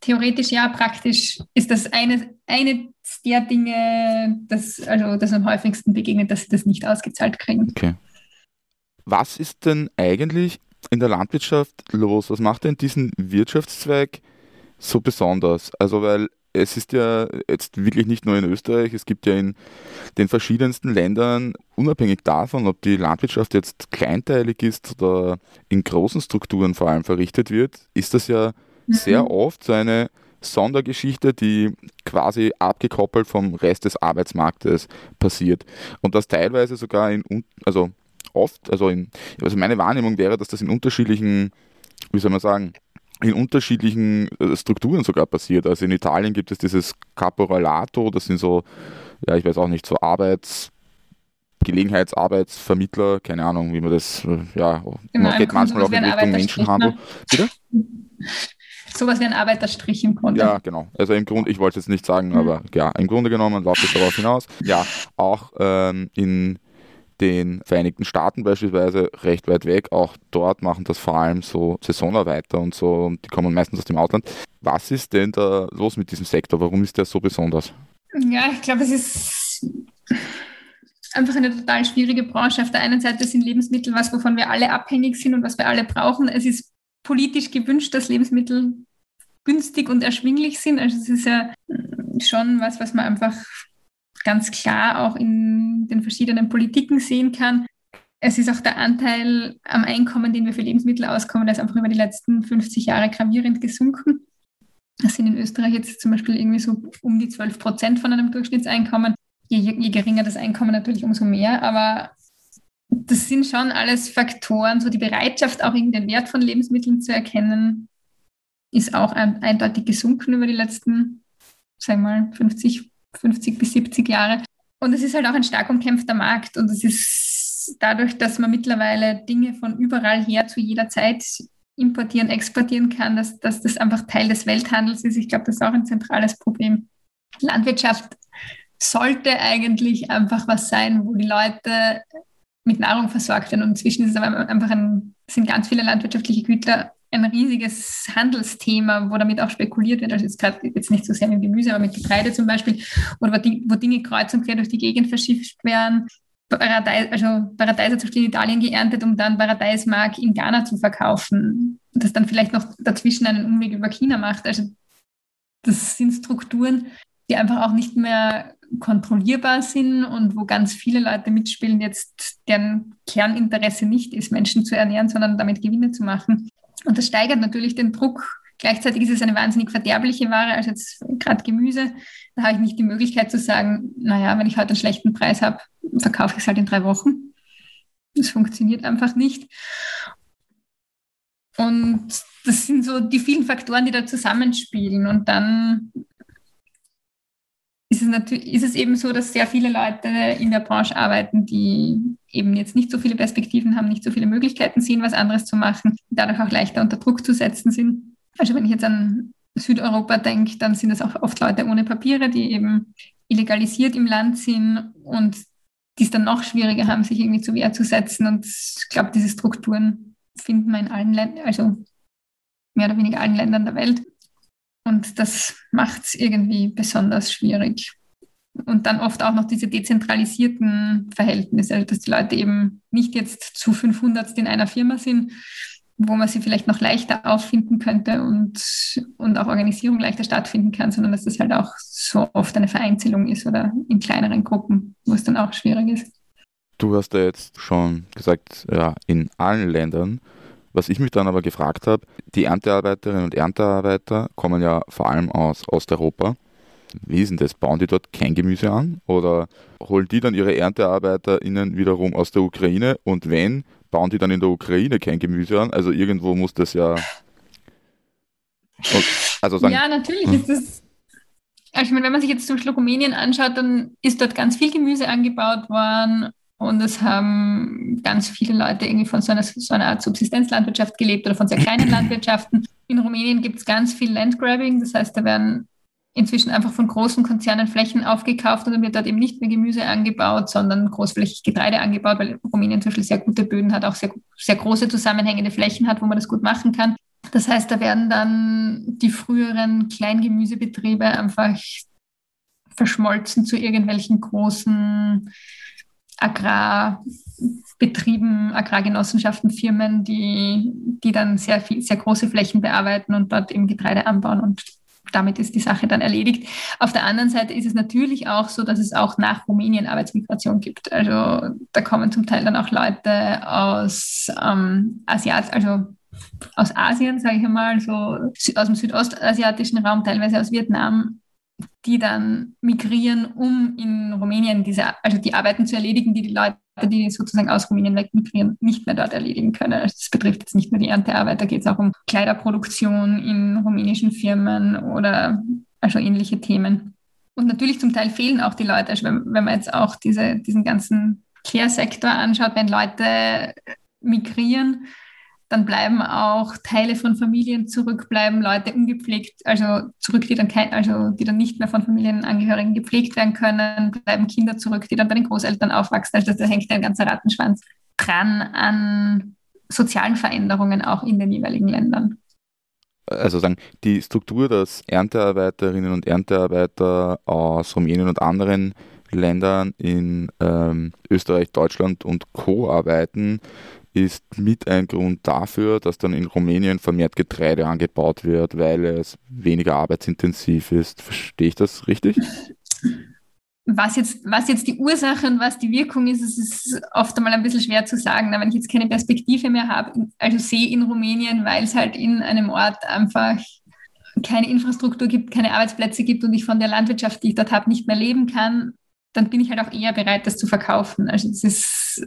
Theoretisch ja, praktisch ist das eine, eine der Dinge, das, also, das am häufigsten begegnet, dass sie das nicht ausgezahlt kriegen. Okay. Was ist denn eigentlich in der Landwirtschaft los? Was macht denn diesen Wirtschaftszweig so besonders? Also, weil es ist ja jetzt wirklich nicht nur in Österreich, es gibt ja in den verschiedensten Ländern, unabhängig davon, ob die Landwirtschaft jetzt kleinteilig ist oder in großen Strukturen vor allem verrichtet wird, ist das ja mhm. sehr oft so eine Sondergeschichte, die quasi abgekoppelt vom Rest des Arbeitsmarktes passiert. Und das teilweise sogar in, also oft, also in, also meine Wahrnehmung wäre, dass das in unterschiedlichen, wie soll man sagen, in unterschiedlichen äh, Strukturen sogar passiert. Also in Italien gibt es dieses Caporalato, das sind so, ja, ich weiß auch nicht, so Arbeits, Gelegenheitsarbeitsvermittler, keine Ahnung, wie man das, äh, ja, genau, man geht manchmal auch in Richtung Menschenhandel. Ne? Bitte? [laughs] Sowas wie ein Arbeiterstrich im Grunde. Ja, genau. Also im Grunde, ich wollte es jetzt nicht sagen, mhm. aber ja, im Grunde genommen läuft es darauf hinaus. Ja, auch ähm, in den Vereinigten Staaten beispielsweise recht weit weg. Auch dort machen das vor allem so Saisonarbeiter und so und die kommen meistens aus dem Ausland. Was ist denn da los mit diesem Sektor? Warum ist der so besonders? Ja, ich glaube, es ist einfach eine total schwierige Branche. Auf der einen Seite sind Lebensmittel was, wovon wir alle abhängig sind und was wir alle brauchen. Es ist politisch gewünscht, dass Lebensmittel günstig und erschwinglich sind. Also es ist ja schon was, was man einfach ganz klar auch in den verschiedenen Politiken sehen kann. Es ist auch der Anteil am Einkommen, den wir für Lebensmittel auskommen, der ist einfach über die letzten 50 Jahre gravierend gesunken. Das sind in Österreich jetzt zum Beispiel irgendwie so um die 12 Prozent von einem Durchschnittseinkommen. Je, je geringer das Einkommen natürlich, umso mehr. Aber das sind schon alles Faktoren, so die Bereitschaft, auch den Wert von Lebensmitteln zu erkennen, ist auch ein, eindeutig gesunken über die letzten, sagen wir mal, 50, 50 bis 70 Jahre. Und es ist halt auch ein stark umkämpfter Markt und es ist dadurch, dass man mittlerweile Dinge von überall her zu jeder Zeit importieren, exportieren kann, dass, dass das einfach Teil des Welthandels ist. Ich glaube, das ist auch ein zentrales Problem. Landwirtschaft sollte eigentlich einfach was sein, wo die Leute mit Nahrung versorgt werden. Und inzwischen ist es aber einfach ein, sind ganz viele landwirtschaftliche Güter ein riesiges Handelsthema, wo damit auch spekuliert wird. Also jetzt gerade jetzt nicht so sehr mit Gemüse, aber mit Getreide zum Beispiel, oder wo, Dinge kreuz und quer durch die Gegend verschifft werden. Paradeis, also Paradeiser zum Beispiel in Italien geerntet, um dann Paradeismark in Ghana zu verkaufen. Das dann vielleicht noch dazwischen einen Umweg über China macht. Also das sind Strukturen, die einfach auch nicht mehr kontrollierbar sind und wo ganz viele Leute mitspielen, jetzt deren Kerninteresse nicht ist, Menschen zu ernähren, sondern damit Gewinne zu machen. Und das steigert natürlich den Druck. Gleichzeitig ist es eine wahnsinnig verderbliche Ware, also jetzt gerade Gemüse. Da habe ich nicht die Möglichkeit zu sagen, naja, wenn ich heute einen schlechten Preis habe, verkaufe ich es halt in drei Wochen. Das funktioniert einfach nicht. Und das sind so die vielen Faktoren, die da zusammenspielen. Und dann ist es, natürlich, ist es eben so, dass sehr viele Leute in der Branche arbeiten, die eben jetzt nicht so viele Perspektiven haben, nicht so viele Möglichkeiten sehen, was anderes zu machen, dadurch auch leichter unter Druck zu setzen sind. Also wenn ich jetzt an Südeuropa denke, dann sind es auch oft Leute ohne Papiere, die eben illegalisiert im Land sind und die es dann noch schwieriger haben, sich irgendwie zu Wehr zu setzen. Und ich glaube, diese Strukturen finden wir in allen Ländern, also mehr oder weniger allen Ländern der Welt. Und das macht es irgendwie besonders schwierig. Und dann oft auch noch diese dezentralisierten Verhältnisse, also dass die Leute eben nicht jetzt zu 500 in einer Firma sind, wo man sie vielleicht noch leichter auffinden könnte und, und auch Organisierung leichter stattfinden kann, sondern dass das halt auch so oft eine Vereinzelung ist oder in kleineren Gruppen, wo es dann auch schwierig ist. Du hast ja jetzt schon gesagt, ja, in allen Ländern was ich mich dann aber gefragt habe, die Erntearbeiterinnen und Erntearbeiter kommen ja vor allem aus Osteuropa. Wie ist denn das? Bauen die dort kein Gemüse an? Oder holen die dann ihre ErntearbeiterInnen wiederum aus der Ukraine? Und wenn, bauen die dann in der Ukraine kein Gemüse an? Also irgendwo muss das ja. Also sagen, ja, natürlich hm. ist das. Also ich meine, wenn man sich jetzt zum Beispiel Rumänien anschaut, dann ist dort ganz viel Gemüse angebaut worden und es haben ganz viele Leute irgendwie von so einer, so einer Art Subsistenzlandwirtschaft gelebt oder von sehr kleinen [clears throat] Landwirtschaften. In Rumänien gibt es ganz viel Landgrabbing, das heißt, da werden inzwischen einfach von großen Konzernen Flächen aufgekauft und dann wird dort eben nicht mehr Gemüse angebaut, sondern großflächig Getreide angebaut, weil Rumänien zum Beispiel sehr gute Böden hat, auch sehr, sehr große zusammenhängende Flächen hat, wo man das gut machen kann. Das heißt, da werden dann die früheren Kleingemüsebetriebe einfach verschmolzen zu irgendwelchen großen Agrarbetrieben, Agrargenossenschaften, Firmen, die, die dann sehr viel, sehr große Flächen bearbeiten und dort eben Getreide anbauen und damit ist die Sache dann erledigt. Auf der anderen Seite ist es natürlich auch so, dass es auch nach Rumänien Arbeitsmigration gibt. Also da kommen zum Teil dann auch Leute aus ähm, Asiat, also aus Asien, sage ich einmal, so aus dem südostasiatischen Raum, teilweise aus Vietnam, die dann migrieren, um in Rumänien diese, also die Arbeiten zu erledigen, die die Leute, die sozusagen aus Rumänien wegmigrieren, nicht mehr dort erledigen können. Also das betrifft jetzt nicht nur die Erntearbeit, da geht es auch um Kleiderproduktion in rumänischen Firmen oder also ähnliche Themen. Und natürlich zum Teil fehlen auch die Leute. Also wenn, wenn man jetzt auch diese, diesen ganzen Care-Sektor anschaut, wenn Leute migrieren, dann bleiben auch Teile von Familien zurück, bleiben Leute ungepflegt, also zurück, die dann kein, also die dann nicht mehr von Familienangehörigen gepflegt werden können, bleiben Kinder zurück, die dann bei den Großeltern aufwachsen. Also da hängt ein ganzer Rattenschwanz dran an sozialen Veränderungen auch in den jeweiligen Ländern. Also sagen, die Struktur, dass Erntearbeiterinnen und Erntearbeiter aus Rumänien und anderen Ländern in ähm, Österreich, Deutschland und Co. arbeiten, ist mit ein Grund dafür, dass dann in Rumänien vermehrt Getreide angebaut wird, weil es weniger arbeitsintensiv ist. Verstehe ich das richtig? Was jetzt, was jetzt die Ursache und was die Wirkung ist, ist, ist oft einmal ein bisschen schwer zu sagen. Wenn ich jetzt keine Perspektive mehr habe, also sehe in Rumänien, weil es halt in einem Ort einfach keine Infrastruktur gibt, keine Arbeitsplätze gibt und ich von der Landwirtschaft, die ich dort habe, nicht mehr leben kann, dann bin ich halt auch eher bereit, das zu verkaufen. Also es ist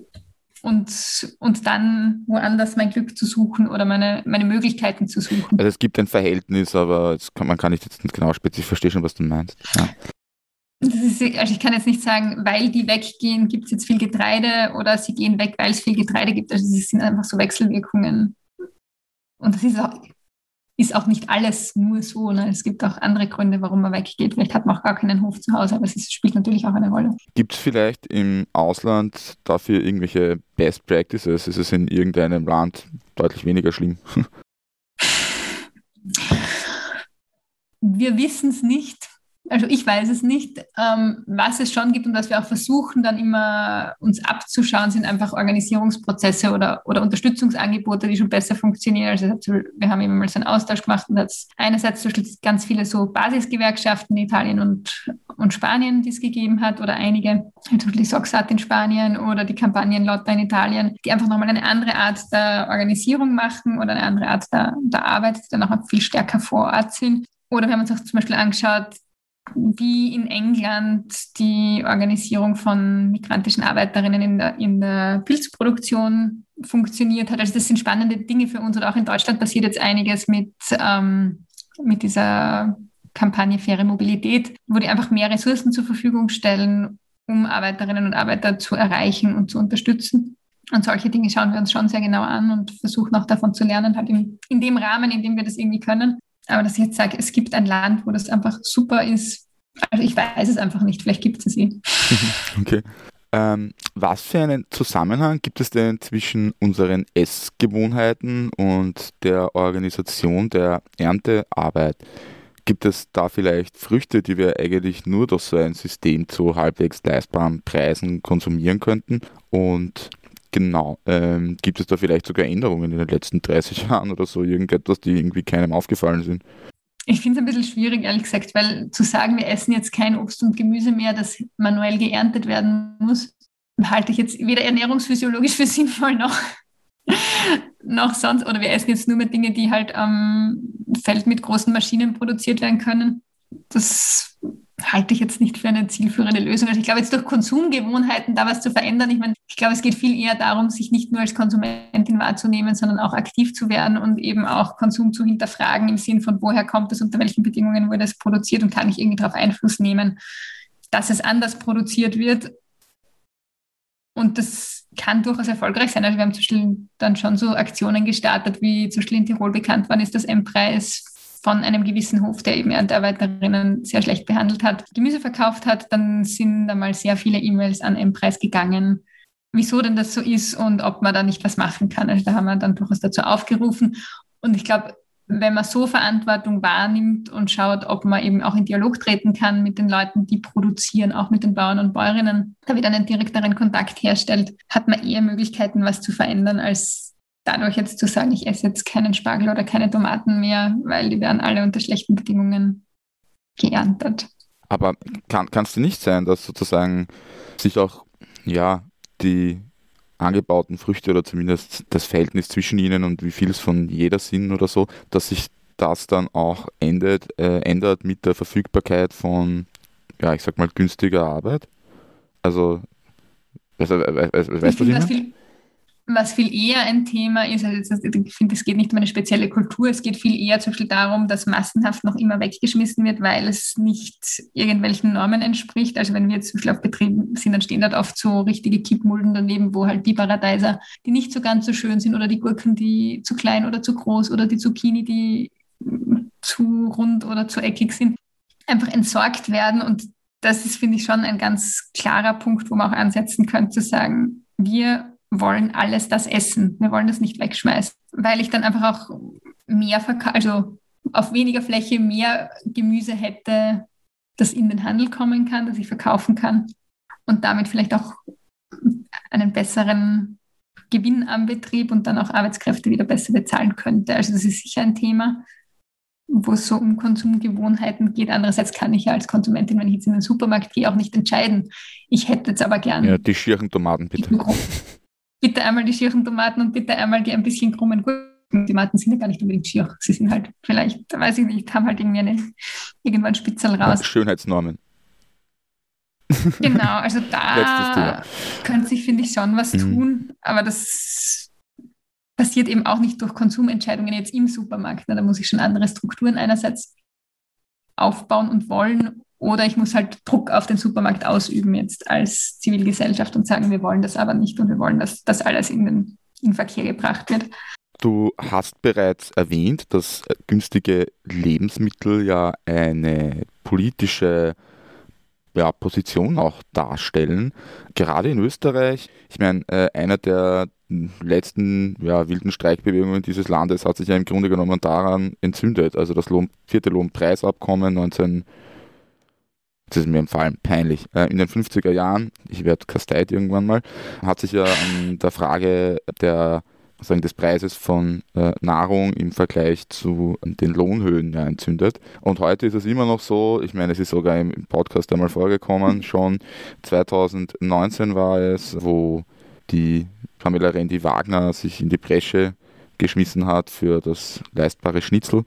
und, und dann woanders mein Glück zu suchen oder meine, meine Möglichkeiten zu suchen. Also es gibt ein Verhältnis, aber kann, man kann nicht jetzt nicht genau spezifisch verstehen, schon, was du meinst. Ja. Ist, also ich kann jetzt nicht sagen, weil die weggehen, gibt es jetzt viel Getreide oder sie gehen weg, weil es viel Getreide gibt. Also es sind einfach so Wechselwirkungen. Und das ist auch, ist auch nicht alles nur so. Ne? Es gibt auch andere Gründe, warum man weggeht. Vielleicht hat man auch gar keinen Hof zu Hause, aber es spielt natürlich auch eine Rolle. Gibt es vielleicht im Ausland dafür irgendwelche Best Practices? Ist es in irgendeinem Land deutlich weniger schlimm? [laughs] Wir wissen es nicht also ich weiß es nicht. Ähm, was es schon gibt und was wir auch versuchen, dann immer uns abzuschauen, sind einfach Organisierungsprozesse oder, oder Unterstützungsangebote, die schon besser funktionieren. Also wir haben immer mal so einen Austausch gemacht und hat einerseits ganz viele so Basisgewerkschaften in Italien und, und Spanien, die es gegeben hat, oder einige, zum Beispiel die Soxat in Spanien oder die Kampagnen Lotta in Italien, die einfach nochmal eine andere Art der Organisierung machen oder eine andere Art der, der Arbeit, die dann auch viel stärker vor Ort sind. Oder wir haben uns auch zum Beispiel angeschaut, wie in England die Organisierung von migrantischen Arbeiterinnen in der, in der Pilzproduktion funktioniert hat. Also das sind spannende Dinge für uns. Und auch in Deutschland passiert jetzt einiges mit, ähm, mit dieser Kampagne Faire Mobilität, wo die einfach mehr Ressourcen zur Verfügung stellen, um Arbeiterinnen und Arbeiter zu erreichen und zu unterstützen. Und solche Dinge schauen wir uns schon sehr genau an und versuchen auch davon zu lernen, halt in, in dem Rahmen, in dem wir das irgendwie können. Aber dass ich jetzt sage, es gibt ein Land, wo das einfach super ist, also ich weiß es einfach nicht, vielleicht gibt es sie. [laughs] Okay. Ähm, was für einen Zusammenhang gibt es denn zwischen unseren Essgewohnheiten und der Organisation der Erntearbeit? Gibt es da vielleicht Früchte, die wir eigentlich nur durch so ein System zu halbwegs leistbaren Preisen konsumieren könnten? Und Genau. Ähm, gibt es da vielleicht sogar Änderungen in den letzten 30 Jahren oder so, irgendetwas, die irgendwie keinem aufgefallen sind? Ich finde es ein bisschen schwierig, ehrlich gesagt, weil zu sagen, wir essen jetzt kein Obst und Gemüse mehr, das manuell geerntet werden muss, halte ich jetzt weder ernährungsphysiologisch für [laughs] sinnvoll noch, noch sonst. Oder wir essen jetzt nur mehr Dinge, die halt am Feld mit großen Maschinen produziert werden können. Das halte ich jetzt nicht für eine zielführende Lösung. Also ich glaube, jetzt durch Konsumgewohnheiten da was zu verändern, ich meine, ich glaube, es geht viel eher darum, sich nicht nur als Konsumentin wahrzunehmen, sondern auch aktiv zu werden und eben auch Konsum zu hinterfragen im Sinn von, woher kommt es, unter welchen Bedingungen wurde es produziert und kann ich irgendwie darauf Einfluss nehmen, dass es anders produziert wird. Und das kann durchaus erfolgreich sein. Also wir haben zum Beispiel dann schon so Aktionen gestartet, wie zum Beispiel in Tirol bekannt worden ist, das M-Preis von einem gewissen Hof, der eben Erntearbeiterinnen sehr schlecht behandelt hat, Gemüse verkauft hat, dann sind da mal sehr viele E-Mails an M-Preis gegangen, wieso denn das so ist und ob man da nicht was machen kann. Also da haben wir dann durchaus dazu aufgerufen. Und ich glaube, wenn man so Verantwortung wahrnimmt und schaut, ob man eben auch in Dialog treten kann mit den Leuten, die produzieren, auch mit den Bauern und Bäuerinnen, da wieder einen direkteren Kontakt herstellt, hat man eher Möglichkeiten, was zu verändern, als dadurch jetzt zu sagen, ich esse jetzt keinen Spargel oder keine Tomaten mehr, weil die werden alle unter schlechten Bedingungen geerntet. Aber kann es nicht sein, dass sozusagen sich auch ja, die angebauten Früchte oder zumindest das Verhältnis zwischen ihnen und wie viel es von jeder sind oder so, dass sich das dann auch endet, äh, ändert mit der Verfügbarkeit von, ja, ich sag mal, günstiger Arbeit? Also, weißt du, was ich meine? Was viel eher ein Thema ist, also ich finde, es geht nicht um eine spezielle Kultur, es geht viel eher zum Beispiel darum, dass massenhaft noch immer weggeschmissen wird, weil es nicht irgendwelchen Normen entspricht. Also wenn wir jetzt zum Beispiel auf Betrieben sind, dann stehen dort oft so richtige Kippmulden daneben, wo halt die Paradeiser, die nicht so ganz so schön sind oder die Gurken, die zu klein oder zu groß oder die Zucchini, die zu rund oder zu eckig sind, einfach entsorgt werden. Und das ist, finde ich, schon ein ganz klarer Punkt, wo man auch ansetzen könnte, zu sagen, wir wollen alles das essen. Wir wollen das nicht wegschmeißen, weil ich dann einfach auch mehr, also auf weniger Fläche mehr Gemüse hätte, das in den Handel kommen kann, das ich verkaufen kann und damit vielleicht auch einen besseren Gewinn am Betrieb und dann auch Arbeitskräfte wieder besser bezahlen könnte. Also das ist sicher ein Thema, wo es so um Konsumgewohnheiten geht. Andererseits kann ich ja als Konsumentin, wenn ich jetzt in den Supermarkt gehe, auch nicht entscheiden. Ich hätte jetzt aber gerne. Ja, die schieren Tomaten bitte bitte einmal die schieren Tomaten und bitte einmal die ein bisschen krummen Gurken. Die Tomaten sind ja gar nicht unbedingt schier. Sie sind halt vielleicht, weiß ich nicht, haben halt irgendwie eine, irgendwann Spitzel raus. Schönheitsnormen. Genau, also [laughs] da könnte sich, finde ich, schon was mhm. tun. Aber das passiert eben auch nicht durch Konsumentscheidungen jetzt im Supermarkt. Da muss ich schon andere Strukturen einerseits aufbauen und wollen oder ich muss halt Druck auf den Supermarkt ausüben jetzt als Zivilgesellschaft und sagen, wir wollen das aber nicht und wir wollen, dass das alles in den in Verkehr gebracht wird. Du hast bereits erwähnt, dass günstige Lebensmittel ja eine politische ja, Position auch darstellen. Gerade in Österreich, ich meine, äh, einer der letzten ja, wilden Streikbewegungen dieses Landes hat sich ja im Grunde genommen daran entzündet. Also das Lohn, vierte Lohnpreisabkommen 19 das ist mir im Fall peinlich. Äh, in den 50er Jahren, ich werde kasteit irgendwann mal, hat sich ja an der Frage der sagen, des Preises von äh, Nahrung im Vergleich zu den Lohnhöhen ja, entzündet. Und heute ist es immer noch so, ich meine, es ist sogar im Podcast einmal vorgekommen, [laughs] schon 2019 war es, wo die Pamela Rendi Wagner sich in die Bresche geschmissen hat für das leistbare Schnitzel.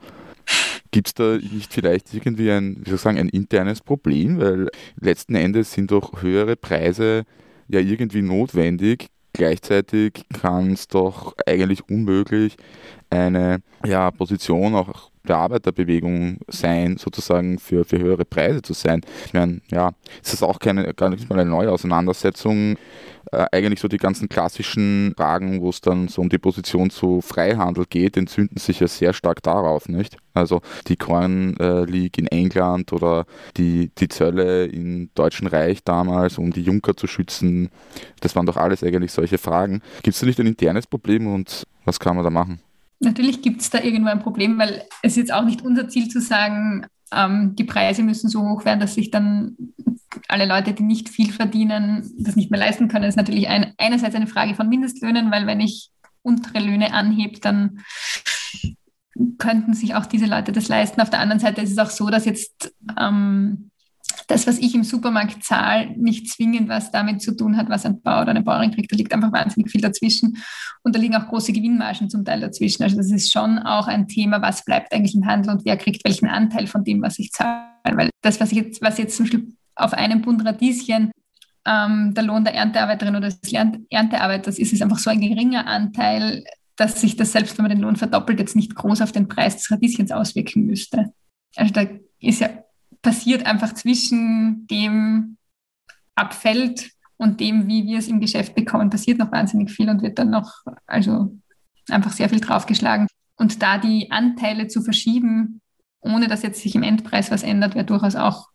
Gibt es da nicht vielleicht irgendwie ein, wie soll ich sagen, ein internes Problem? Weil letzten Endes sind doch höhere Preise ja irgendwie notwendig. Gleichzeitig kann es doch eigentlich unmöglich eine ja, Position auch der Arbeiterbewegung sein, sozusagen für, für höhere Preise zu sein. Ich meine, ja, es ist auch keine, gar nicht mal eine neue Auseinandersetzung äh, eigentlich so die ganzen klassischen Fragen, wo es dann so um die Position zu Freihandel geht, entzünden sich ja sehr stark darauf, nicht? Also die Corn äh, League in England oder die, die Zölle im Deutschen Reich damals, um die Junker zu schützen, das waren doch alles eigentlich solche Fragen. Gibt es da nicht ein internes Problem und was kann man da machen? Natürlich gibt es da irgendwo ein Problem, weil es jetzt auch nicht unser Ziel zu sagen, ähm, die Preise müssen so hoch werden, dass sich dann alle Leute, die nicht viel verdienen, das nicht mehr leisten können, Das ist natürlich ein, einerseits eine Frage von Mindestlöhnen, weil wenn ich untere Löhne anhebe, dann könnten sich auch diese Leute das leisten. Auf der anderen Seite ist es auch so, dass jetzt ähm, das, was ich im Supermarkt zahle, nicht zwingend was damit zu tun hat, was ein Bauer oder eine Bäuerin kriegt. Da liegt einfach wahnsinnig viel dazwischen. Und da liegen auch große Gewinnmargen zum Teil dazwischen. Also das ist schon auch ein Thema, was bleibt eigentlich im Handel und wer kriegt welchen Anteil von dem, was ich zahle. Weil das, was, ich jetzt, was jetzt zum Beispiel auf einem Bund Radieschen ähm, der Lohn der Erntearbeiterin oder des Erntearbeiters ist, ist einfach so ein geringer Anteil, dass sich das selbst, wenn man den Lohn verdoppelt, jetzt nicht groß auf den Preis des Radieschens auswirken müsste. Also da ist ja passiert einfach zwischen dem Abfeld und dem, wie wir es im Geschäft bekommen, passiert noch wahnsinnig viel und wird dann noch, also einfach sehr viel draufgeschlagen. Und da die Anteile zu verschieben, ohne dass jetzt sich im Endpreis was ändert, wäre durchaus auch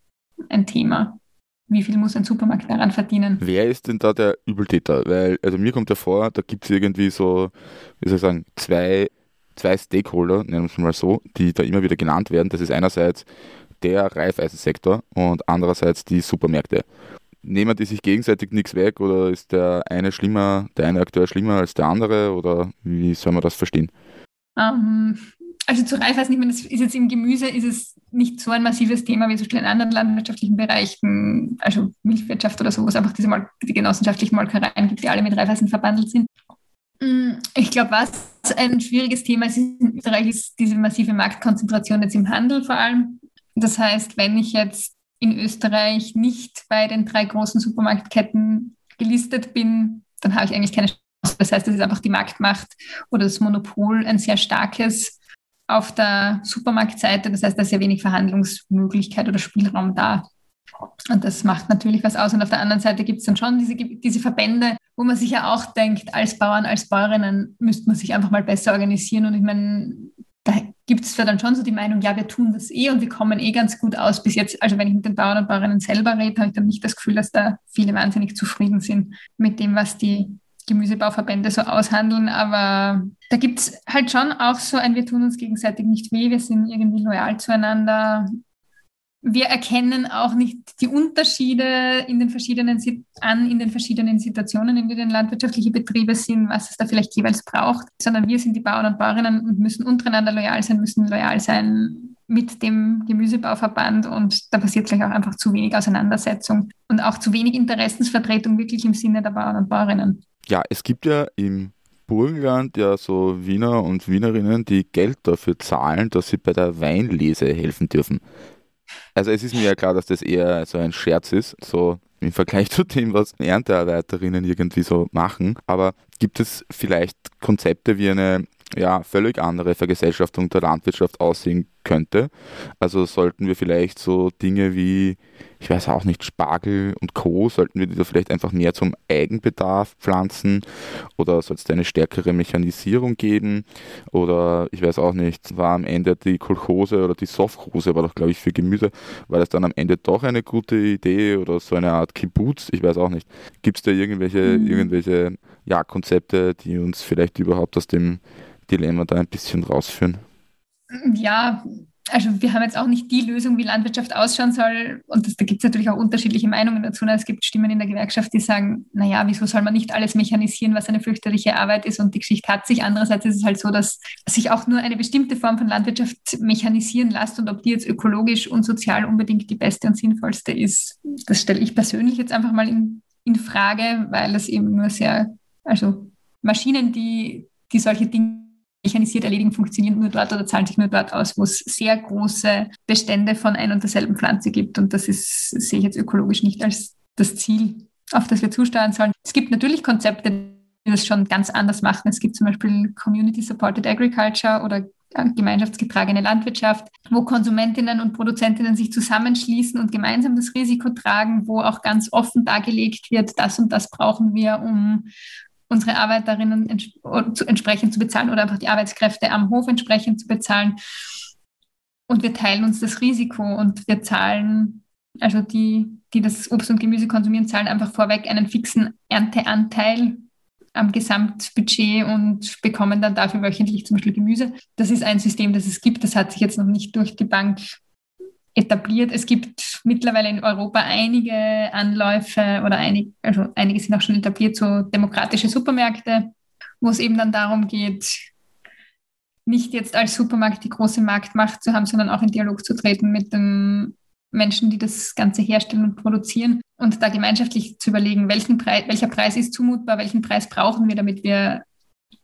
ein Thema. Wie viel muss ein Supermarkt daran verdienen? Wer ist denn da der Übeltäter? Weil, also mir kommt ja vor, da gibt es irgendwie so, wie soll ich sagen, zwei, zwei Stakeholder, nennen wir es mal so, die da immer wieder genannt werden. Das ist einerseits der Reifeisensektor und andererseits die Supermärkte. Nehmen die sich gegenseitig nichts weg oder ist der eine schlimmer, der eine Akteur schlimmer als der andere oder wie soll man das verstehen? Ähm, also zu Raiffeisen, ich meine, das ist jetzt im Gemüse ist es nicht so ein massives Thema wie Beispiel in anderen landwirtschaftlichen Bereichen, also Milchwirtschaft oder so, wo es einfach diese Mol die genossenschaftlichen Molkereien gibt, die alle mit Raiffeisen verbandelt sind. Mm, ich glaube, was ein schwieriges Thema ist in Österreich, ist diese massive Marktkonzentration jetzt im Handel vor allem. Das heißt, wenn ich jetzt in Österreich nicht bei den drei großen Supermarktketten gelistet bin, dann habe ich eigentlich keine Chance. Das heißt, es ist einfach die Marktmacht oder das Monopol ein sehr starkes auf der Supermarktseite. Das heißt, da ist ja wenig Verhandlungsmöglichkeit oder Spielraum da. Und das macht natürlich was aus. Und auf der anderen Seite gibt es dann schon diese, diese Verbände, wo man sich ja auch denkt, als Bauern, als Bäuerinnen müsste man sich einfach mal besser organisieren. Und ich meine, da gibt es dann schon so die Meinung, ja, wir tun das eh und wir kommen eh ganz gut aus bis jetzt. Also wenn ich mit den Bauern und Bäuerinnen selber rede, habe ich dann nicht das Gefühl, dass da viele wahnsinnig zufrieden sind mit dem, was die Gemüsebauverbände so aushandeln. Aber da gibt es halt schon auch so ein, wir tun uns gegenseitig nicht weh, wir sind irgendwie loyal zueinander wir erkennen auch nicht die Unterschiede in den verschiedenen an in den verschiedenen Situationen, in denen landwirtschaftliche Betriebe sind, was es da vielleicht jeweils braucht, sondern wir sind die Bauern und Bäuerinnen und müssen untereinander loyal sein, müssen loyal sein mit dem Gemüsebauverband und da passiert vielleicht auch einfach zu wenig Auseinandersetzung und auch zu wenig Interessensvertretung wirklich im Sinne der Bauern und Bäuerinnen. Ja, es gibt ja im Burgenland ja so Wiener und Wienerinnen, die Geld dafür zahlen, dass sie bei der Weinlese helfen dürfen. Also es ist mir ja klar, dass das eher so ein Scherz ist, so im Vergleich zu dem, was Erntearbeiterinnen irgendwie so machen. Aber gibt es vielleicht Konzepte wie eine ja, völlig andere Vergesellschaftung der Landwirtschaft aussehen könnte. Also sollten wir vielleicht so Dinge wie, ich weiß auch nicht, Spargel und Co., sollten wir die da vielleicht einfach mehr zum Eigenbedarf pflanzen oder soll es da eine stärkere Mechanisierung geben oder ich weiß auch nicht, war am Ende die Kolchose oder die Sofrose, war doch glaube ich für Gemüse, war das dann am Ende doch eine gute Idee oder so eine Art Kibbutz, ich weiß auch nicht. Gibt es da irgendwelche, mhm. irgendwelche ja, Konzepte, die uns vielleicht überhaupt aus dem Dilemma da ein bisschen rausführen? Ja, also wir haben jetzt auch nicht die Lösung, wie Landwirtschaft ausschauen soll. Und das, da gibt es natürlich auch unterschiedliche Meinungen dazu. Es gibt Stimmen in der Gewerkschaft, die sagen, naja, wieso soll man nicht alles mechanisieren, was eine fürchterliche Arbeit ist und die Geschichte hat sich. Andererseits ist es halt so, dass sich auch nur eine bestimmte Form von Landwirtschaft mechanisieren lässt und ob die jetzt ökologisch und sozial unbedingt die beste und sinnvollste ist, das stelle ich persönlich jetzt einfach mal in, in Frage, weil es eben nur sehr, also Maschinen, die, die solche Dinge mechanisiert erledigen, funktionieren nur dort oder zahlen sich nur dort aus, wo es sehr große Bestände von ein und derselben Pflanze gibt. Und das ist, sehe ich jetzt ökologisch nicht als das Ziel, auf das wir zusteuern sollen. Es gibt natürlich Konzepte, die das schon ganz anders machen. Es gibt zum Beispiel Community Supported Agriculture oder gemeinschaftsgetragene Landwirtschaft, wo Konsumentinnen und Produzentinnen sich zusammenschließen und gemeinsam das Risiko tragen, wo auch ganz offen dargelegt wird, das und das brauchen wir, um unsere Arbeiterinnen ents entsprechend zu bezahlen oder einfach die Arbeitskräfte am Hof entsprechend zu bezahlen. Und wir teilen uns das Risiko und wir zahlen, also die, die das Obst und Gemüse konsumieren, zahlen einfach vorweg einen fixen Ernteanteil am Gesamtbudget und bekommen dann dafür wöchentlich zum Beispiel Gemüse. Das ist ein System, das es gibt. Das hat sich jetzt noch nicht durch die Bank etabliert. Es gibt mittlerweile in Europa einige Anläufe oder einig, also einige sind auch schon etabliert, so demokratische Supermärkte, wo es eben dann darum geht, nicht jetzt als Supermarkt die große Marktmacht zu haben, sondern auch in Dialog zu treten mit den Menschen, die das Ganze herstellen und produzieren und da gemeinschaftlich zu überlegen, welchen Preis, welcher Preis ist zumutbar, welchen Preis brauchen wir, damit wir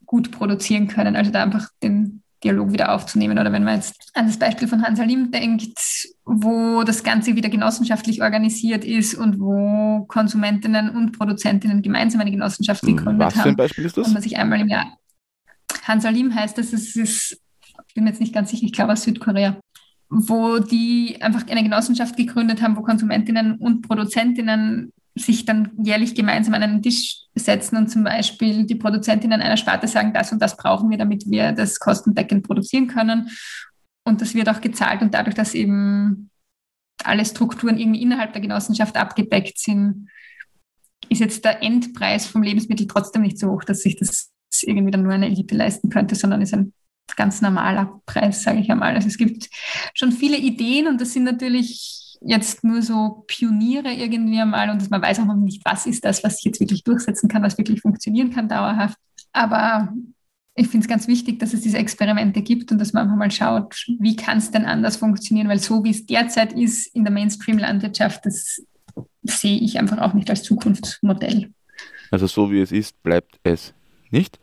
gut produzieren können. Also da einfach den Dialog wieder aufzunehmen. Oder wenn man jetzt an das Beispiel von Hans Alim denkt, wo das Ganze wieder genossenschaftlich organisiert ist und wo Konsumentinnen und Produzentinnen gemeinsam eine Genossenschaft hm, gegründet haben. Was für ein Beispiel ist das? Und man sich einmal im Jahr. Hans Alim heißt das, es ist, ich bin mir jetzt nicht ganz sicher, ich glaube aus Südkorea, wo die einfach eine Genossenschaft gegründet haben, wo Konsumentinnen und Produzentinnen sich dann jährlich gemeinsam an einen Tisch setzen und zum Beispiel die Produzentinnen einer Sparte sagen, das und das brauchen wir, damit wir das kostendeckend produzieren können. Und das wird auch gezahlt und dadurch, dass eben alle Strukturen irgendwie innerhalb der Genossenschaft abgedeckt sind, ist jetzt der Endpreis vom Lebensmittel trotzdem nicht so hoch, dass sich das irgendwie dann nur eine Elite leisten könnte, sondern ist ein ganz normaler Preis, sage ich einmal. Also es gibt schon viele Ideen und das sind natürlich jetzt nur so Pioniere irgendwie einmal und man weiß auch noch nicht, was ist das, was sich jetzt wirklich durchsetzen kann, was wirklich funktionieren kann dauerhaft. Aber ich finde es ganz wichtig, dass es diese Experimente gibt und dass man einfach mal schaut, wie kann es denn anders funktionieren, weil so wie es derzeit ist in der Mainstream-Landwirtschaft, das sehe ich einfach auch nicht als Zukunftsmodell. Also so wie es ist, bleibt es nicht.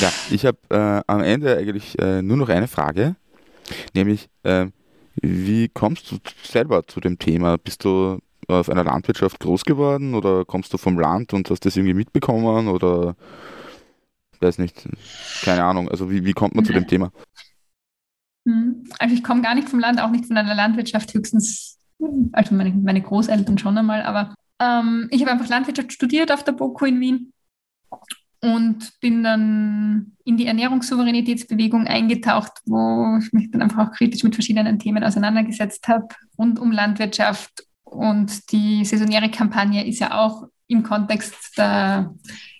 Ja, ich habe äh, am Ende eigentlich äh, nur noch eine Frage, nämlich äh, wie kommst du selber zu dem Thema? Bist du auf einer Landwirtschaft groß geworden oder kommst du vom Land und hast das irgendwie mitbekommen oder weiß nicht, keine Ahnung. Also wie, wie kommt man zu dem Thema? Hm. Also ich komme gar nicht vom Land, auch nicht von einer Landwirtschaft, höchstens, also meine, meine Großeltern schon einmal, aber ähm, ich habe einfach Landwirtschaft studiert auf der BOKU in Wien und bin dann in die Ernährungssouveränitätsbewegung eingetaucht, wo ich mich dann einfach auch kritisch mit verschiedenen Themen auseinandergesetzt habe, rund um Landwirtschaft. Und die saisonäre Kampagne ist ja auch im Kontext der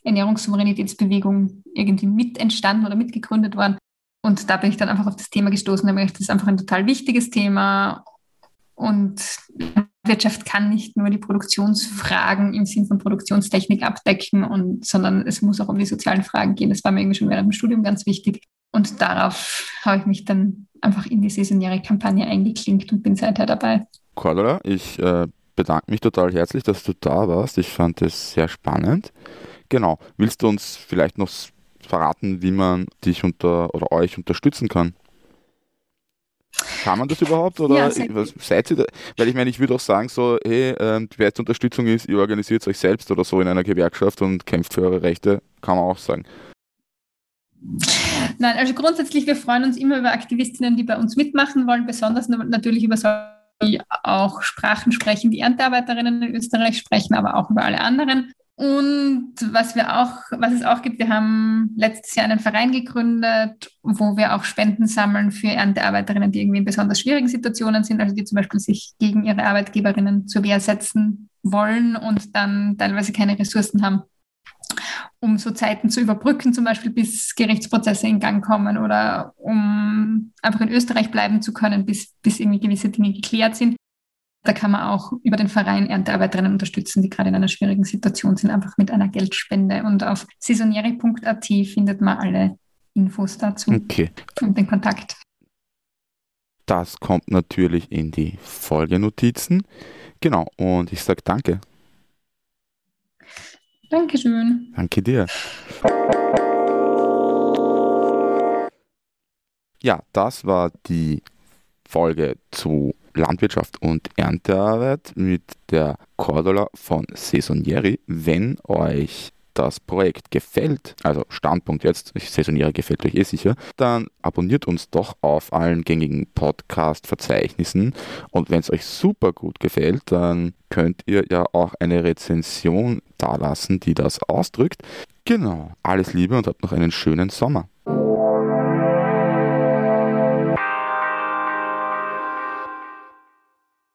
Ernährungssouveränitätsbewegung irgendwie mit entstanden oder mitgegründet worden. Und da bin ich dann einfach auf das Thema gestoßen. Da das ist einfach ein total wichtiges Thema. Und Wirtschaft kann nicht nur die Produktionsfragen im Sinn von Produktionstechnik abdecken, und, sondern es muss auch um die sozialen Fragen gehen. Das war mir irgendwie schon während dem Studium ganz wichtig. Und darauf habe ich mich dann einfach in die saisonäre Kampagne eingeklinkt und bin seither dabei. Cordula, ich äh, bedanke mich total herzlich, dass du da warst. Ich fand es sehr spannend. Genau. Willst du uns vielleicht noch verraten, wie man dich unter oder euch unterstützen kann? Kann man das überhaupt? Oder ja, seid ihr da? Weil ich meine, ich würde auch sagen, so, hey, ähm, die beste Unterstützung ist, ihr organisiert euch selbst oder so in einer Gewerkschaft und kämpft für eure Rechte, kann man auch sagen. Nein, also grundsätzlich, wir freuen uns immer über Aktivistinnen, die bei uns mitmachen wollen, besonders natürlich über solche, die auch Sprachen sprechen, die Erntearbeiterinnen in Österreich sprechen, aber auch über alle anderen. Und was wir auch, was es auch gibt, wir haben letztes Jahr einen Verein gegründet, wo wir auch Spenden sammeln für Erntearbeiterinnen, die irgendwie in besonders schwierigen Situationen sind, also die zum Beispiel sich gegen ihre Arbeitgeberinnen zur Wehr setzen wollen und dann teilweise keine Ressourcen haben, um so Zeiten zu überbrücken, zum Beispiel bis Gerichtsprozesse in Gang kommen oder um einfach in Österreich bleiben zu können, bis, bis irgendwie gewisse Dinge geklärt sind. Da kann man auch über den Verein Erntearbeiterinnen unterstützen, die gerade in einer schwierigen Situation sind, einfach mit einer Geldspende. Und auf saisoniere.at findet man alle Infos dazu okay. und den Kontakt. Das kommt natürlich in die Folgenotizen. Genau, und ich sage danke. Dankeschön. Danke dir. Ja, das war die Folge zu Landwirtschaft und Erntearbeit mit der Cordula von Saisonieri. Wenn euch das Projekt gefällt, also Standpunkt jetzt, Saisoniere gefällt euch eh sicher, dann abonniert uns doch auf allen gängigen Podcast-Verzeichnissen und wenn es euch super gut gefällt, dann könnt ihr ja auch eine Rezension dalassen, die das ausdrückt. Genau, alles Liebe und habt noch einen schönen Sommer.